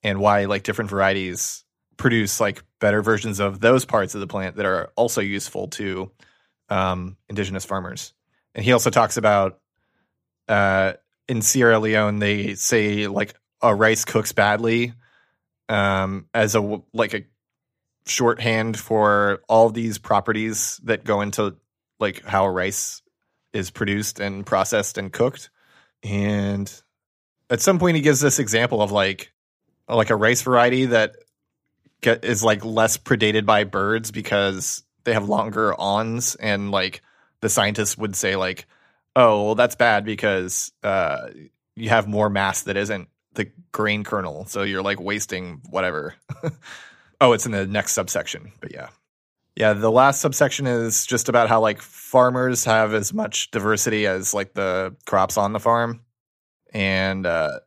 and why like different varieties produce like better versions of those parts of the plant that are also useful to um, indigenous farmers. And he also talks about uh, in Sierra Leone, they say like a rice cooks badly um, as a like a shorthand for all these properties that go into like how rice is produced and processed and cooked. And at some point, he gives this example of like like a rice variety that get, is like less predated by birds because they have longer awns and like the scientists would say like oh well that's bad because uh, you have more mass that isn't the grain kernel so you're like wasting whatever. Oh it's in the next subsection but yeah. Yeah the last subsection is just about how like farmers have as much diversity as like the crops on the farm. And uh,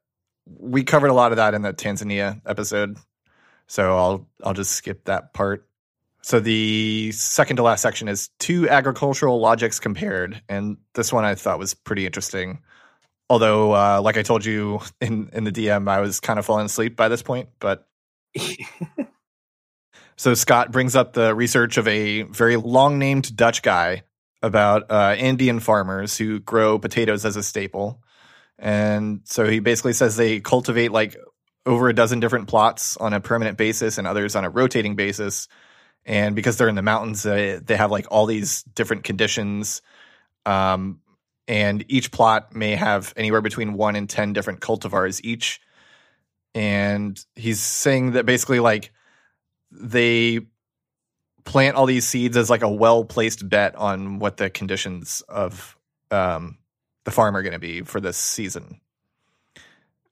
we covered a lot of that in the tanzania episode so I'll I'll just skip that part. So the second to last section is two agricultural logics compared, and this one I thought was pretty interesting. Although, uh, like I told you in in the DM, I was kind of falling asleep by this point. But so Scott brings up the research of a very long named Dutch guy about uh, Andean farmers who grow potatoes as a staple. And so he basically says they cultivate like over a dozen different plots on a permanent basis and others on a rotating basis. And because they're in the mountains, uh, they have like all these different conditions. Um, and each plot may have anywhere between one and 10 different cultivars each. And he's saying that basically, like, they plant all these seeds as like a well placed bet on what the conditions of um, the farm are going to be for this season.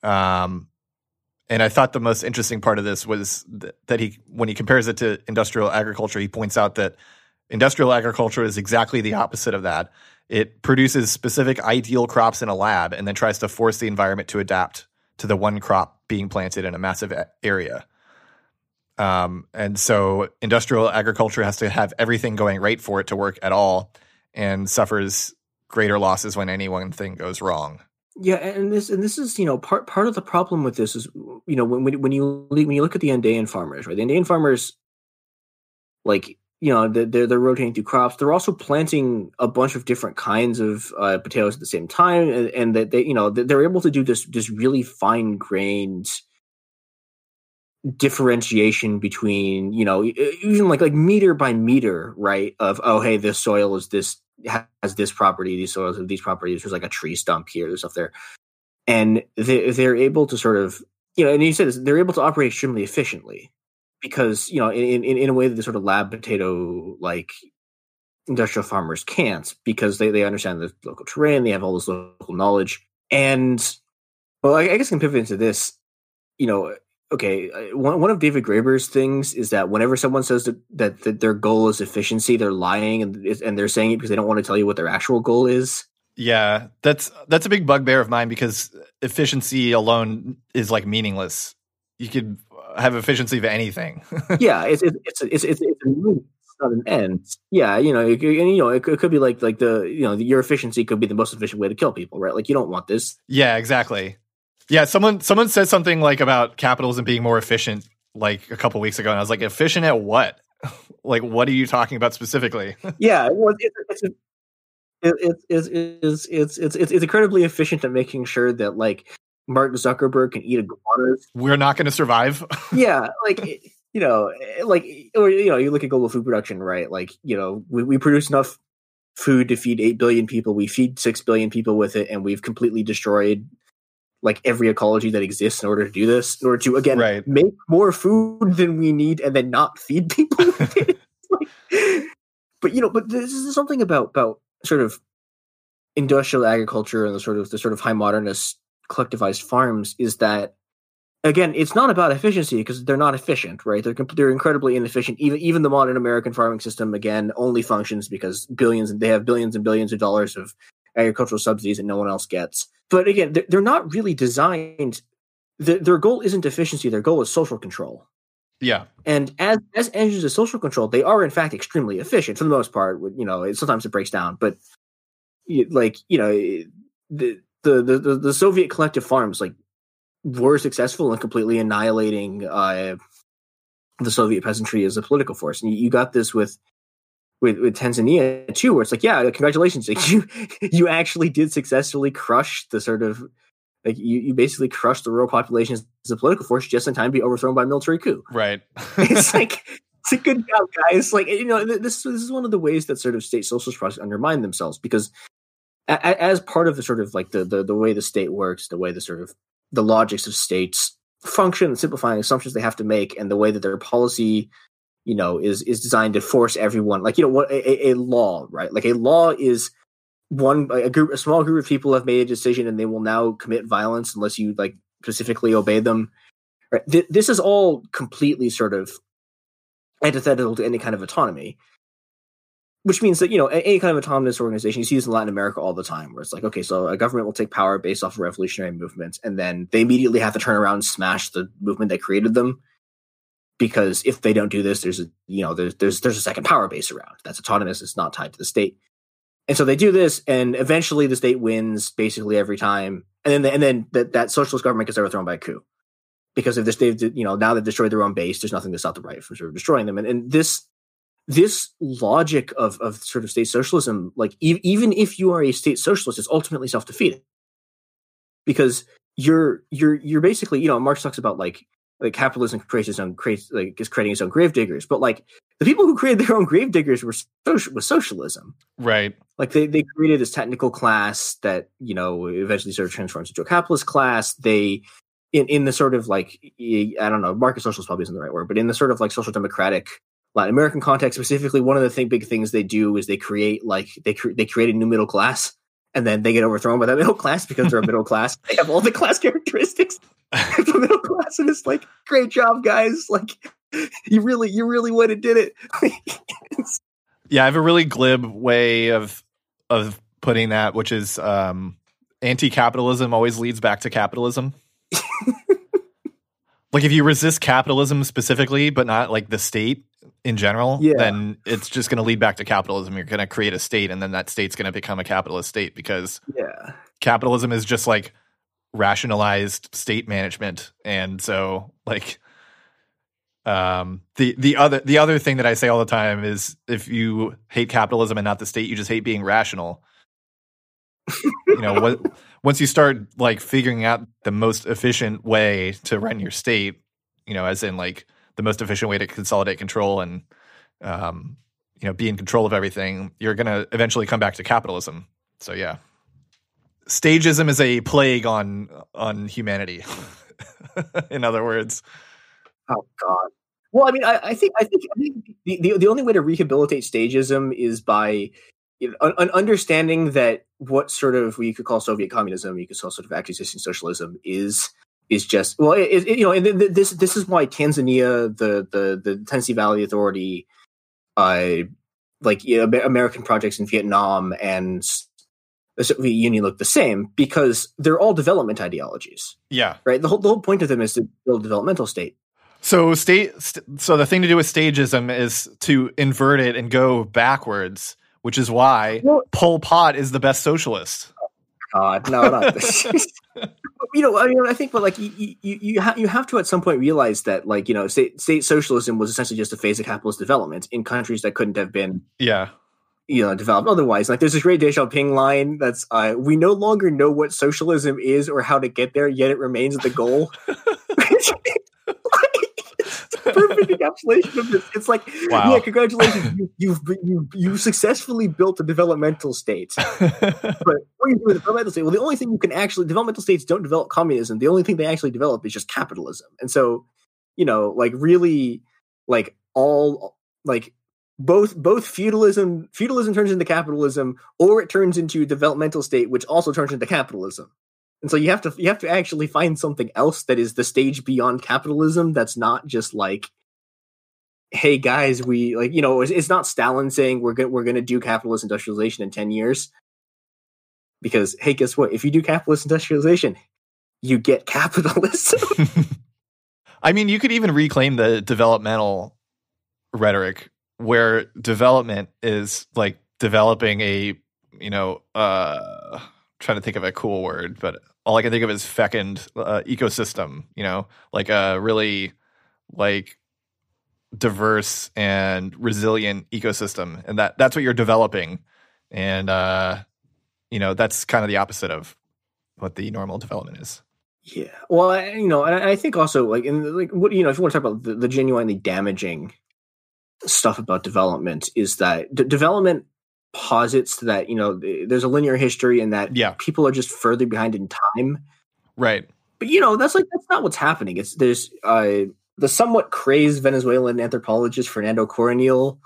Um, and I thought the most interesting part of this was that he, when he compares it to industrial agriculture, he points out that industrial agriculture is exactly the opposite of that. It produces specific ideal crops in a lab and then tries to force the environment to adapt to the one crop being planted in a massive area. Um, and so industrial agriculture has to have everything going right for it to work at all and suffers greater losses when any one thing goes wrong. Yeah, and this and this is you know part part of the problem with this is you know when when you when you look at the Andean farmers, right? The Andean farmers, like you know, they're they're rotating through crops. They're also planting a bunch of different kinds of uh, potatoes at the same time, and, and that they you know they're able to do this this really fine grained differentiation between you know even like like meter by meter, right? Of oh hey, this soil is this has this property, these soils have these properties. There's like a tree stump here, there's stuff there, and they, they're able to sort of you know, and you said this, they're able to operate extremely efficiently because you know in in, in a way that the sort of lab potato like industrial farmers can't because they they understand the local terrain, they have all this local knowledge, and well, I, I guess I can pivot into this. You know, okay, uh, one one of David Graeber's things is that whenever someone says that, that, that their goal is efficiency, they're lying and and they're saying it because they don't want to tell you what their actual goal is. Yeah, that's that's a big bugbear of mine because efficiency alone is like meaningless. You could have efficiency of anything. yeah, it's it's it's it's, it's, it's not an end. Yeah, you know, it, and, you know, it, it could be like like the you know your efficiency could be the most efficient way to kill people, right? Like you don't want this. Yeah, exactly. Yeah, someone someone said something like about capitalism being more efficient like a couple weeks ago, and I was like, efficient at what? like, what are you talking about specifically? yeah, well, it, it's a, it, it's, it's, it's, it's, it's incredibly efficient at making sure that like Mark Zuckerberg can eat iguanas. We're not going to survive. yeah, like eh, you know, eh, like eh, or you know, you look at global food production, right? Like you know, we, we produce enough food to feed eight billion people. We feed six billion people with it, and we've completely destroyed like every ecology that exists in order to do this, in order to again right. make more food than we need, and then not feed people. like, but you know, but this is something about about sort of industrial agriculture and the sort of the sort of high modernist collectivized farms is that again it's not about efficiency because they're not efficient right they're they're incredibly inefficient even even the modern american farming system again only functions because billions they have billions and billions of dollars of agricultural subsidies that no one else gets. But again they're not really designed their goal isn't efficiency their goal is social control. Yeah. And as as engines of social control they are in fact extremely efficient for the most part you know sometimes it breaks down but like you know the the the, the Soviet collective farms like were successful in completely annihilating uh, the Soviet peasantry as a political force, and you, you got this with with, with Tanzania too, where it's like, yeah, congratulations, like you you actually did successfully crush the sort of like you, you basically crushed the rural population as a political force just in time to be overthrown by a military coup. Right. it's like it's a good job, guys. Like you know, this this is one of the ways that sort of state socialist projects undermine themselves because as part of the sort of like the, the the way the state works, the way the sort of the logics of states function, the simplifying assumptions they have to make, and the way that their policy, you know, is is designed to force everyone, like you know, what a, a law, right? Like a law is one a group, a small group of people have made a decision, and they will now commit violence unless you like specifically obey them. Right? Th- this is all completely sort of antithetical to any kind of autonomy which means that you know any kind of autonomous organization you see this in latin america all the time where it's like okay so a government will take power based off of revolutionary movements and then they immediately have to turn around and smash the movement that created them because if they don't do this there's a you know there's there's there's a second power base around that's autonomous it's not tied to the state. And so they do this and eventually the state wins basically every time. And then the, and then that, that socialist government gets overthrown by a coup. Because if this they've you know now they've destroyed their own base there's nothing to stop the right from sort of destroying them. And, and this this logic of of sort of state socialism, like e- even if you are a state socialist, is ultimately self defeating because you're you're you're basically you know Marx talks about like like capitalism creates its own creates like is creating its own grave diggers, but like the people who created their own grave diggers were social, was socialism, right? Like they they created this technical class that you know eventually sort of transforms into a capitalist class. They in in the sort of like I don't know market socialist probably isn't the right word, but in the sort of like social democratic Latin American context specifically, one of the thing, big things they do is they create like they cre- they create a new middle class, and then they get overthrown by that middle class because they're a middle class. They have all the class characteristics the middle class, and it's like, great job, guys! Like, you really, you really would have did it. yeah, I have a really glib way of of putting that, which is um, anti-capitalism always leads back to capitalism. like if you resist capitalism specifically, but not like the state, in general, yeah. then it's just going to lead back to capitalism. You're going to create a state, and then that state's going to become a capitalist state because yeah. capitalism is just like rationalized state management, and so like um the the other the other thing that I say all the time is if you hate capitalism and not the state, you just hate being rational. you know what once you start like figuring out the most efficient way to run your state, you know, as in like the most efficient way to consolidate control and um, you know be in control of everything, you're going to eventually come back to capitalism. So yeah, stagism is a plague on on humanity. in other words. Oh God. Well, I mean, I, I think I think, I think the, the, the only way to rehabilitate stagism is by you know, un- understanding that what sort of we could call Soviet communism, you could call sort of existing socialism is is just well, it, it, you know, and this this is why Tanzania, the the the Tennessee Valley Authority, uh, like you know, American projects in Vietnam and the Soviet Union look the same because they're all development ideologies. Yeah, right. The whole the whole point of them is to build a developmental state. So state st- so the thing to do with stagism is to invert it and go backwards, which is why Well- Pol Pot is the best socialist. God, no, not this. you know, I mean, I think, but like you, you, you, ha- you have to at some point realize that, like, you know, state state socialism was essentially just a phase of capitalist development in countries that couldn't have been, Yeah. You know, developed otherwise. Like, there's this great Deng Xiaoping line that's, uh, "We no longer know what socialism is or how to get there, yet it remains the goal." It's perfect encapsulation of this. It's like, Wow. yeah, congratulations, you, you've you you successfully built a developmental state. But what you do with a developmental state? Well, the only thing you can actually developmental states don't develop communism. The only thing they actually develop is just capitalism. And so, you know, like really, like all like both both feudalism feudalism turns into capitalism, or it turns into developmental state, which also turns into capitalism. And so you have to you have to actually find something else that is the stage beyond capitalism. That's not just like hey guys, we like you know it's, it's not Stalin saying we're gonna we're gonna do capitalist industrialization in ten years because hey, guess what? If you do capitalist industrialization, you get capitalism. I mean, you could even reclaim the developmental rhetoric where development is like developing a, you know, uh trying to think of a cool word, but all I can think of is fecund uh, ecosystem, you know, like a really like diverse and resilient ecosystem and that that's what you're developing. And uh you know that's kind of the opposite of what the normal development is. Yeah, well, I, you know, I I think also like in like what you know, if you want to talk about the, the genuinely damaging stuff about development, is that d- development posits that you know there's a linear history and that Yeah. people are just further behind in time. Right. But you know that's like that's not what's happening. It's there's uh the somewhat crazed venezuelan anthropologist fernando coronil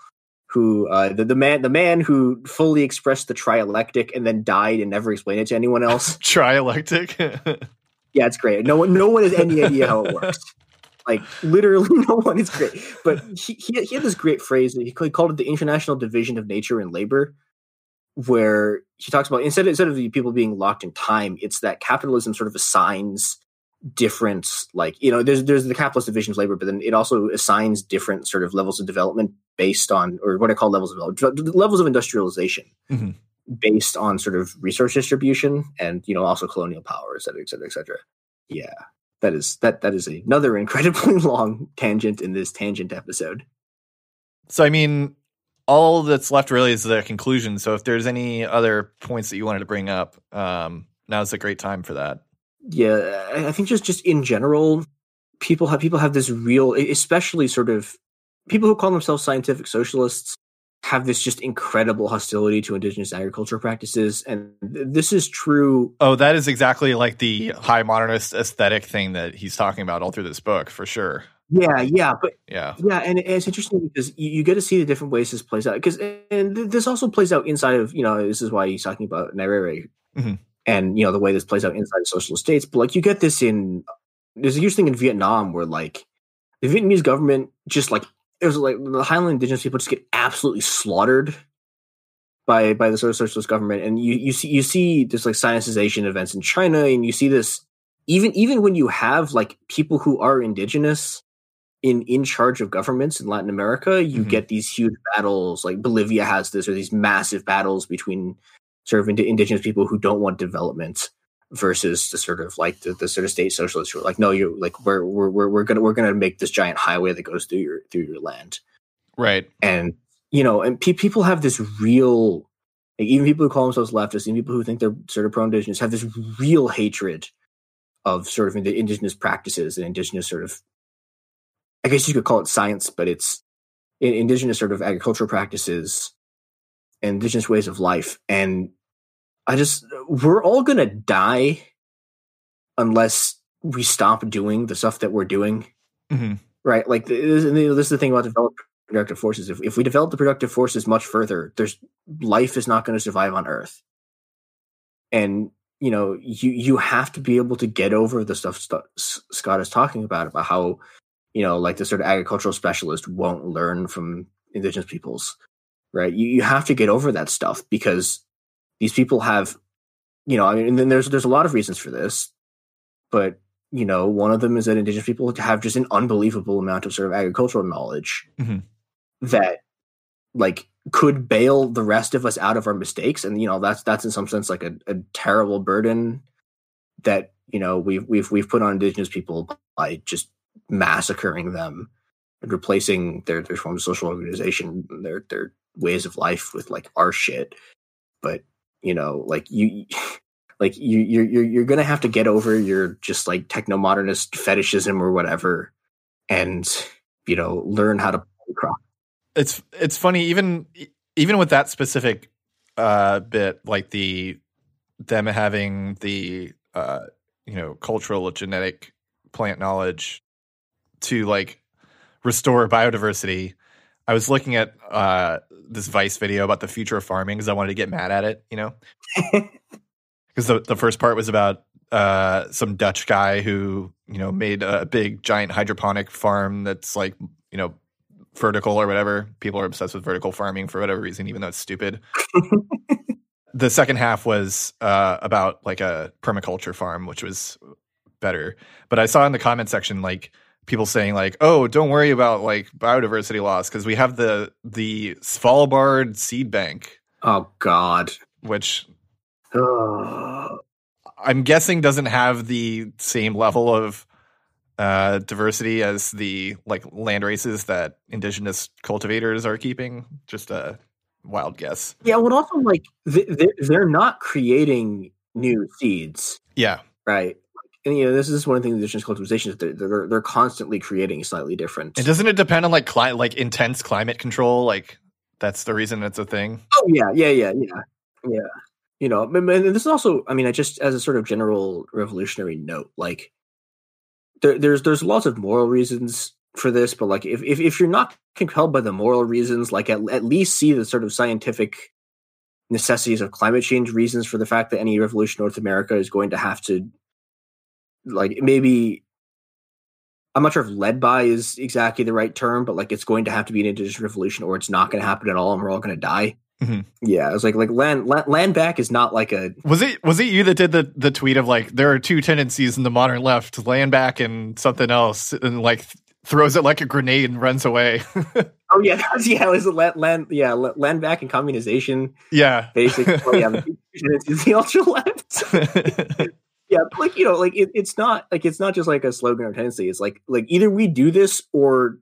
who uh the, the man the man who fully expressed the trialectic and then died and never explained it to anyone else. Trialectic? Yeah it's great. No one no one has any idea how it works like literally no one is great. But he, he, he had this great phrase that he called- it the international division of nature and labor where he talks about instead of, instead of the people being locked in time it's that capitalism sort of assigns different like you know there's there's the capitalist division of labor but then it also assigns different sort of levels of development based on or what i call levels of levels of industrialization Mhm. based on sort of resource distribution and you know also colonial power et cetera et cetera et cetera. Yeah that is that that is another incredibly long tangent in this tangent episode. So i mean all that's left really is the conclusion. So if there's any other points that you wanted to bring up um now's a great time for that. Yeah I- think just just in general people have people have this real especially sort of people who call themselves scientific socialists have this just incredible hostility to indigenous agriculture practices and th- this is true. Oh that is exactly like the high modernist aesthetic thing that he's talking about all through this book for sure. Yeah yeah but yeah. yeah and it- it's interesting because you, you get to see the different ways this plays out because and th- this also plays out inside of you know this is why he's talking about Nyerere Mhm. and you know the way this plays out inside of socialist states but like you get this in there's a huge thing in vietnam where like the vietnamese government just like it was like the highland indigenous people just get absolutely slaughtered by by the sort of socialist government and you you see you see this like scientization events in china and you see this even even when you have like people who are indigenous in in charge of governments in Latin America, you Mhm. get these huge battles. Like Bolivia has this, or these massive battles between sort of ind- indigenous people who don't want development versus the sort of like the, the sort of state socialists who are like, no, you're like we're we're we're, we're gonna we're gonna make this giant highway that goes through your through your land, right and you know, and pe- people have this real. Like, even people who call themselves leftists, and people who think they're sort of pro-indigenous, have this real hatred of sort of ind- indigenous practices and indigenous sort of I guess you could call it science, but it's indigenous sort of agricultural practices, and indigenous ways of life. And I just, we're all going to die unless we stop doing the stuff that we're doing, hmm right? Like, this, this is the thing about developing productive forces. If, if we develop the productive forces much further, there's life is not going to survive on Earth. And you know, you you have to be able to get over the stuff St- Scott is talking about about how you know, like the sort of agricultural specialist won't learn from indigenous peoples, right? You you have to get over that stuff because these people have, you know, I mean, and then there's there's a lot of reasons for this, but you know, one of them is that indigenous people have just an unbelievable amount of sort of agricultural knowledge Mhm. that like could bail the rest of us out of our mistakes. And, you know, that's that's in some sense like a, a terrible burden that, you know, we've we've we've put on indigenous people by just massacring them and replacing their, their forms of social organization, their their ways of life with like our shit. But, you know, like you like you you're you're you're gonna have to get over your just like techno modernist fetishism or whatever, and you know learn how to crop. it's it's funny even even with that specific uh bit like the them having the uh you know cultural genetic plant knowledge to like restore biodiversity i was looking at uh this vice video about the future of farming because i wanted to get mad at it you know because the, the first part was about uh, some Dutch guy who you know made a big giant hydroponic farm that's like you know vertical or whatever. People are obsessed with vertical farming for whatever reason, even though it's stupid. the second half was uh, about like a permaculture farm, which was better. But I saw in the comment section like people saying like, "Oh, don't worry about like biodiversity loss because we have the the Svalbard seed bank, oh God. which I'm guessing doesn't have the same level of uh, diversity as the like land races that indigenous cultivators are keeping. Just a wild guess. Yeah, well, also like they're, they're not creating new seeds, Yeah, right? And you know, this is one of the things indigenous cultivation is they're, they're they're constantly creating slightly different. and doesn't it depend on like cli- like intense climate control? Like that's the reason it's a thing. Oh yeah, yeah, yeah, yeah, yeah. You know, and and this is also, I mean, I just as a sort of general revolutionary note, like there, there's there's lots of moral reasons for this, but like if if, if you're not compelled by the moral reasons, like at, at least see the sort of scientific necessities of climate change reasons for the fact that any revolution in North America is going to have to like maybe I'm not sure if led by is exactly the right term, but like it's going to have to be an indigenous revolution or it's not going to happen at all and we're all going to die. Mhm. Yeah, it was like like land, land land back is not like a Was it was it you that did the the tweet of like there are two tendencies in the modern left: land back and something else, and like th- throws it like a grenade and runs away. oh yeah that was, yeah it was a land, land yeah land back and communization yeah. basically oh, yeah the, the ultra left yeah like you know like it, it's not like it's not just like a slogan or tendency it's like like either we do this or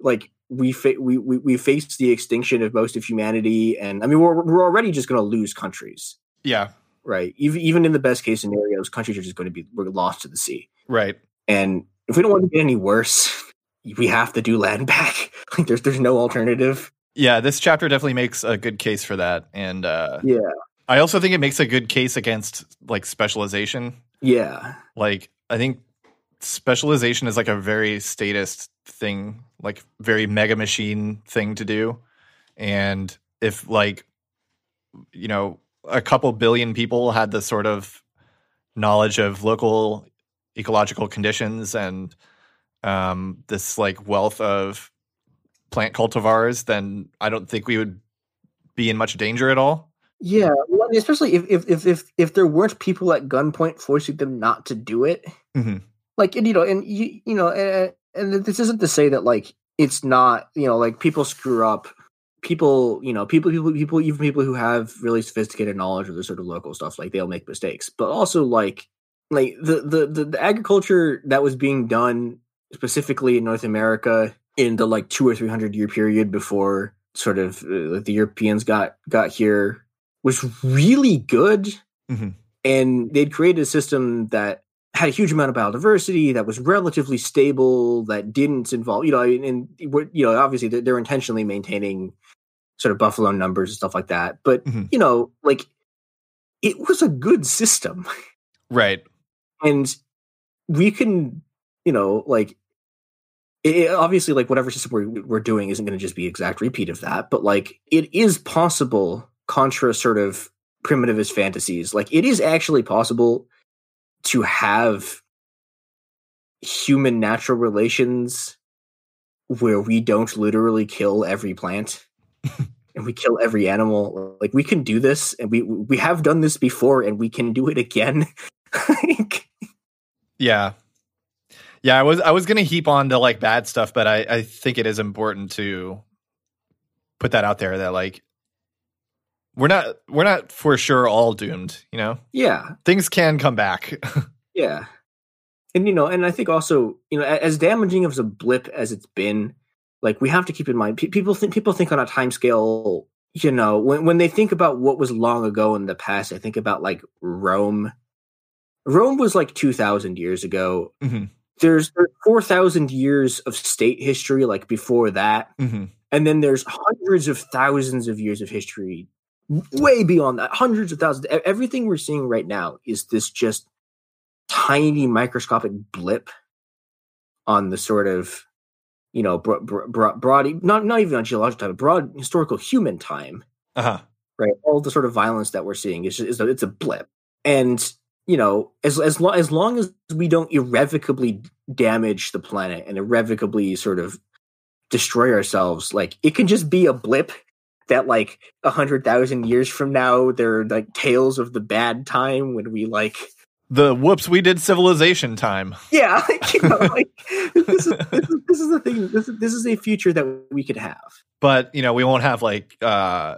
like we fa- we, we we face the extinction of most of humanity and I mean we're we're already just going to lose countries yeah. right even even in the best case scenarios countries are just going to be we're lost to the sea Right. And if we don't want to get any worse, we have to do land back. Like there's there's no alternative. Yeah, this chapter definitely makes a good case for that, and uh, Yeah. I also think it makes a good case against like specialization. Yeah. Like, I think specialization is like a very statist thing, like very mega machine thing to do, and if like you know a couple billion people had the sort of knowledge of local ecological conditions and um, this like wealth of plant cultivars, then I don't think we would be in much danger at all. Yeah. Well, especially if, if if if if there weren't people at gunpoint forcing them not to do it. Mhm. Like and you know, and you you know, and, and this isn't to say that like it's not, you know, like people screw up. People, you know, people, people, people, even people who have really sophisticated knowledge of the sort of local stuff, like they'll make mistakes. But also, like, like the the the, the agriculture that was being done specifically in North America in the like two or three hundred year period before sort of uh, the Europeans got got here was really good, Mhm. and they'd created a system that had a huge amount of biodiversity that was relatively stable that didn't involve you know and, you know obviously they're, they're intentionally maintaining sort of buffalo numbers and stuff like that but Mhm. you know like it was a good system Right. and we can you know like it- obviously like whatever system we're, we're doing isn't going to just be exact repeat of that but like it is possible contra sort of primitivist fantasies. Like it is actually possible to have human natural relations where we don't literally kill every plant and we kill every animal. Like we can do this and we we have done this before and we can do it again. Like, Yeah. Yeah, I was I was gonna heap on to like bad stuff, but I, I think it is important to put that out there that like we're not we're not for sure all doomed, you know? Yeah. Things can come back. Yeah. And you know, and I think also, you know, as damaging of a blip as it's been, like we have to keep in mind people think people think on a time scale, you know, when when they think about what was long ago in the past, I think about like Rome. Rome was like 2000 years ago. Mhm. There's, there's 4000 years of state history like before that. Mhm. And then there's hundreds of thousands of years of history way beyond that. Hundreds of thousands. Everything we're seeing right now is this just tiny microscopic blip on the sort of, you know, bro- bro- bro- broad, not, not even on geological time, broad historical human time, Uh-huh. right? All the sort of violence that we're seeing is, is a, it's a blip. And, you know, as, as, lo- as long as we don't irrevocably damage the planet and irrevocably sort of destroy ourselves, like it can just be a blip that like a hundred thousand years from now, they're like tales of the bad time when we like The whoops, we did civilization time. yeah, like, you know, like this is, this is this is the thing. This is, this is a future that we could have. But, you know, we won't have like uh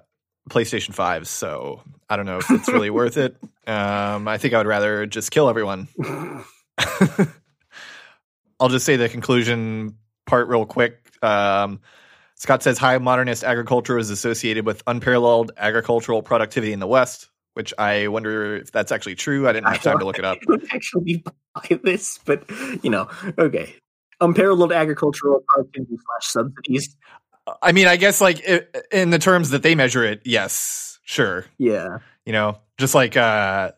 PlayStation 5 so I don't know if it's really worth it. Um I think I would rather just kill everyone. I'll just say the conclusion part real quick. Um, Scott says high modernist agriculture is associated with unparalleled agricultural productivity in the West, which I wonder if that's actually true. I didn't have time to look it up. I don't actually buy this, but you know, okay. Unparalleled agricultural productivity slash subsidies. I mean, I guess like in the terms that they measure it, yes, sure. Yeah, You know, just like uh,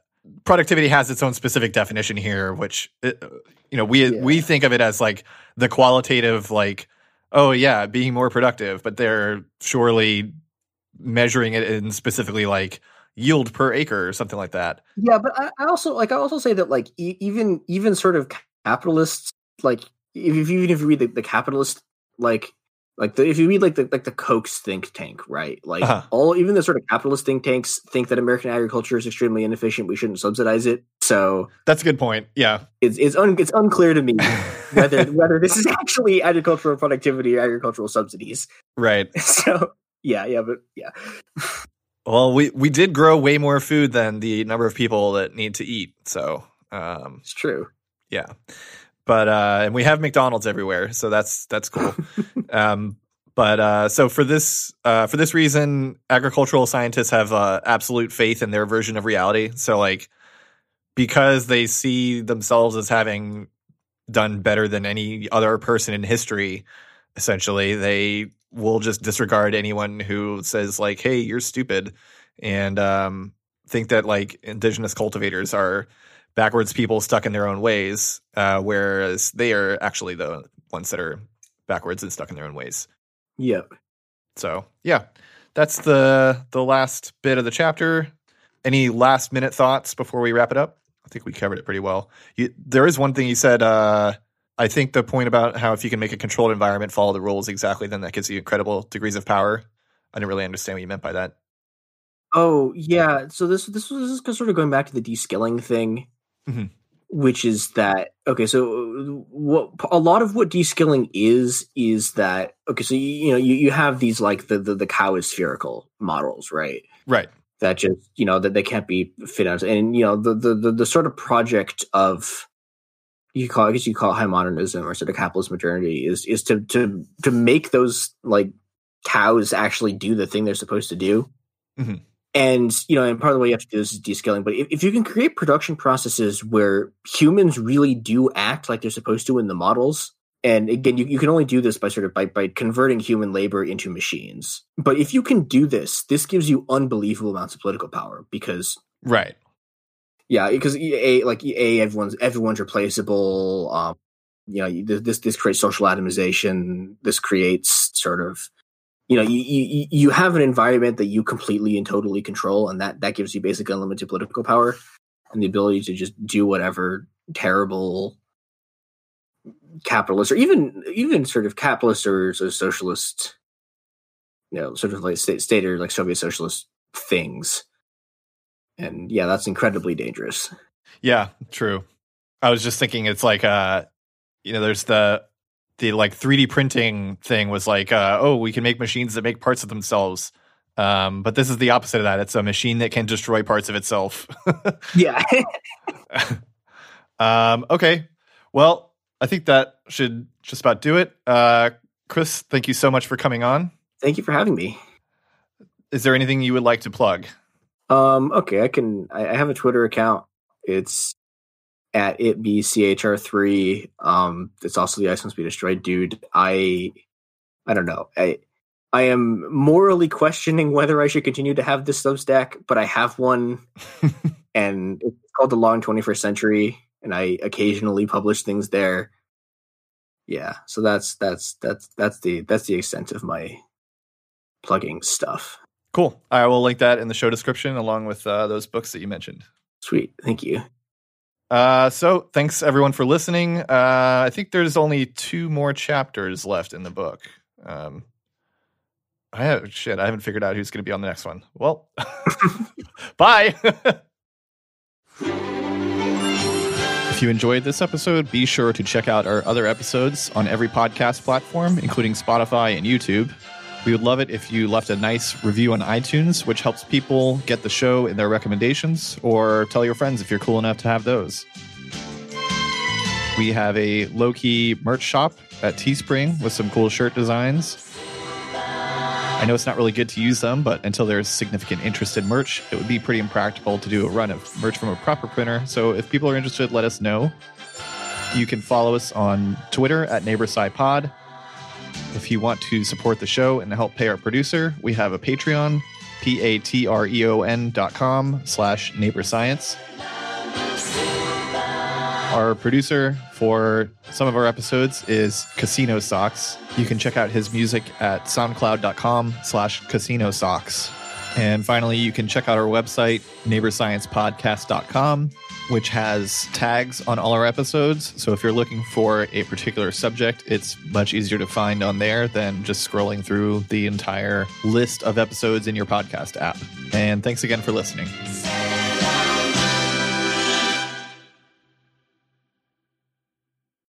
productivity has its own specific definition here, which uh, you know we Yeah. we think of it as like the qualitative, like oh yeah, being more productive, but they're surely measuring it in specifically like yield per acre or something like that. yeah, but I, I also like I also say that like e- even even sort of capitalists like if, if you even if you read the, the capitalist like like the, if you read like the like the Koch's think tank, right? Like Uh-huh. all even the sort of capitalist think tanks think that American agriculture is extremely inefficient. We shouldn't subsidize it. So That's a good point. Yeah. it's it's, un, it's unclear to me whether whether this is actually agricultural productivity or agricultural subsidies. right. So yeah, yeah, but yeah, Well, we we did grow way more food than the number of people that need to eat. So, um, it's true. yeah. But uh, and we have McDonald's everywhere, so that's that's cool. um, but uh, so for this uh, for this reason, agricultural scientists have uh, absolute faith in their version of reality. So like because they see themselves as having done better than any other person in history, essentially, they will just disregard anyone who says like, "Hey, you're stupid," and um, think that like indigenous cultivators are backwards people stuck in their own ways, uh, whereas they are actually the ones that are backwards and stuck in their own ways. Yep. So yeah, that's the the last bit of the chapter. Any last minute thoughts before we wrap it up? I think we covered it pretty well. You, there is one thing you said. Uh, I think the point about how if you can make a controlled environment follow the rules exactly, then that gives you incredible degrees of power. I didn't really understand what you meant by that. Oh yeah. So this this was this is sort of going back to the de-skilling thing, Mhm. which is that okay? So what a lot of what de-skilling is is that okay? So you, you know you, you have these like the, the the cow is spherical models, right? Right. That just you know that they can't be fit out and you know the the the, the sort of project of you call I guess you call it high modernism or sort of capitalist modernity is is to to to make those like cows actually do the thing they're supposed to do. Mhm. And you know, and part of the way you have to do this is de-skilling. But if, if you can create production processes where humans really do act like they're supposed to in the models, and again, you, you can only do this by sort of by, by converting human labor into machines. But if you can do this, this gives you unbelievable amounts of political power because Right. yeah, because a like a everyone's everyone's replaceable. Um, you know, this this creates social atomization. This creates sort of, you know, you you you have an environment that you completely and totally control, and that that gives you basic unlimited political power and the ability to just do whatever terrible capitalist or even even sort of capitalist or, sort of socialist, you know, sort of like state, state or like Soviet socialist things. And yeah, that's incredibly dangerous. Yeah, true. I was just thinking it's like uh you know, there's the the like 3D printing thing was like, uh, oh, we can make machines that make parts of themselves. Um, but this is the opposite of that. It's a machine that can destroy parts of itself. yeah. um, okay. Well, I think that should just about do it. Uh, Chris, thank you so much for coming on. Thank you for having me. Is there anything you would like to plug? Um, okay, I can. I, I have a Twitter account. It's at itbchr3. Um, it's also the Ice Must Be Destroyed dude. I, I don't know. I, I am morally questioning whether I should continue to have this Substack, but I have one, and it's called the Long Twenty First Century, and I occasionally publish things there. Yeah, so that's that's that's that's the that's the extent of my plugging stuff. Cool. I will link that in the show description along with uh, those books that you mentioned. Sweet. Thank you. Uh, so thanks everyone for listening. Uh, I think there's only two more chapters left in the book. Um, I have shit. I haven't figured out who's going to be on the next one. Well, bye. if you enjoyed this episode, be sure to check out our other episodes on every podcast platform, including Spotify and YouTube. We would love it if you left a nice review on iTunes, which helps people get the show in their recommendations, or tell your friends if you're cool enough to have those. We have a low key merch shop at Teespring with some cool shirt designs. I know it's not really good to use them, but until there's significant interest in merch, it would be pretty impractical to do a run of merch from a proper printer. So if people are interested, let us know. You can follow us on Twitter at NeighborSciPod. If you want to support the show and help pay our producer, we have a Patreon, P-A-T-R-E-O-N dot com slash neighbor science. Our producer for some of our episodes is Casino Socks. You can check out his music at soundcloud.com slash casino socks. And finally, you can check out our website, neighborsciencepodcast.com, which has tags on all our episodes. So if you're looking for a particular subject, it's much easier to find on there than just scrolling through the entire list of episodes in your podcast app. And thanks again for listening.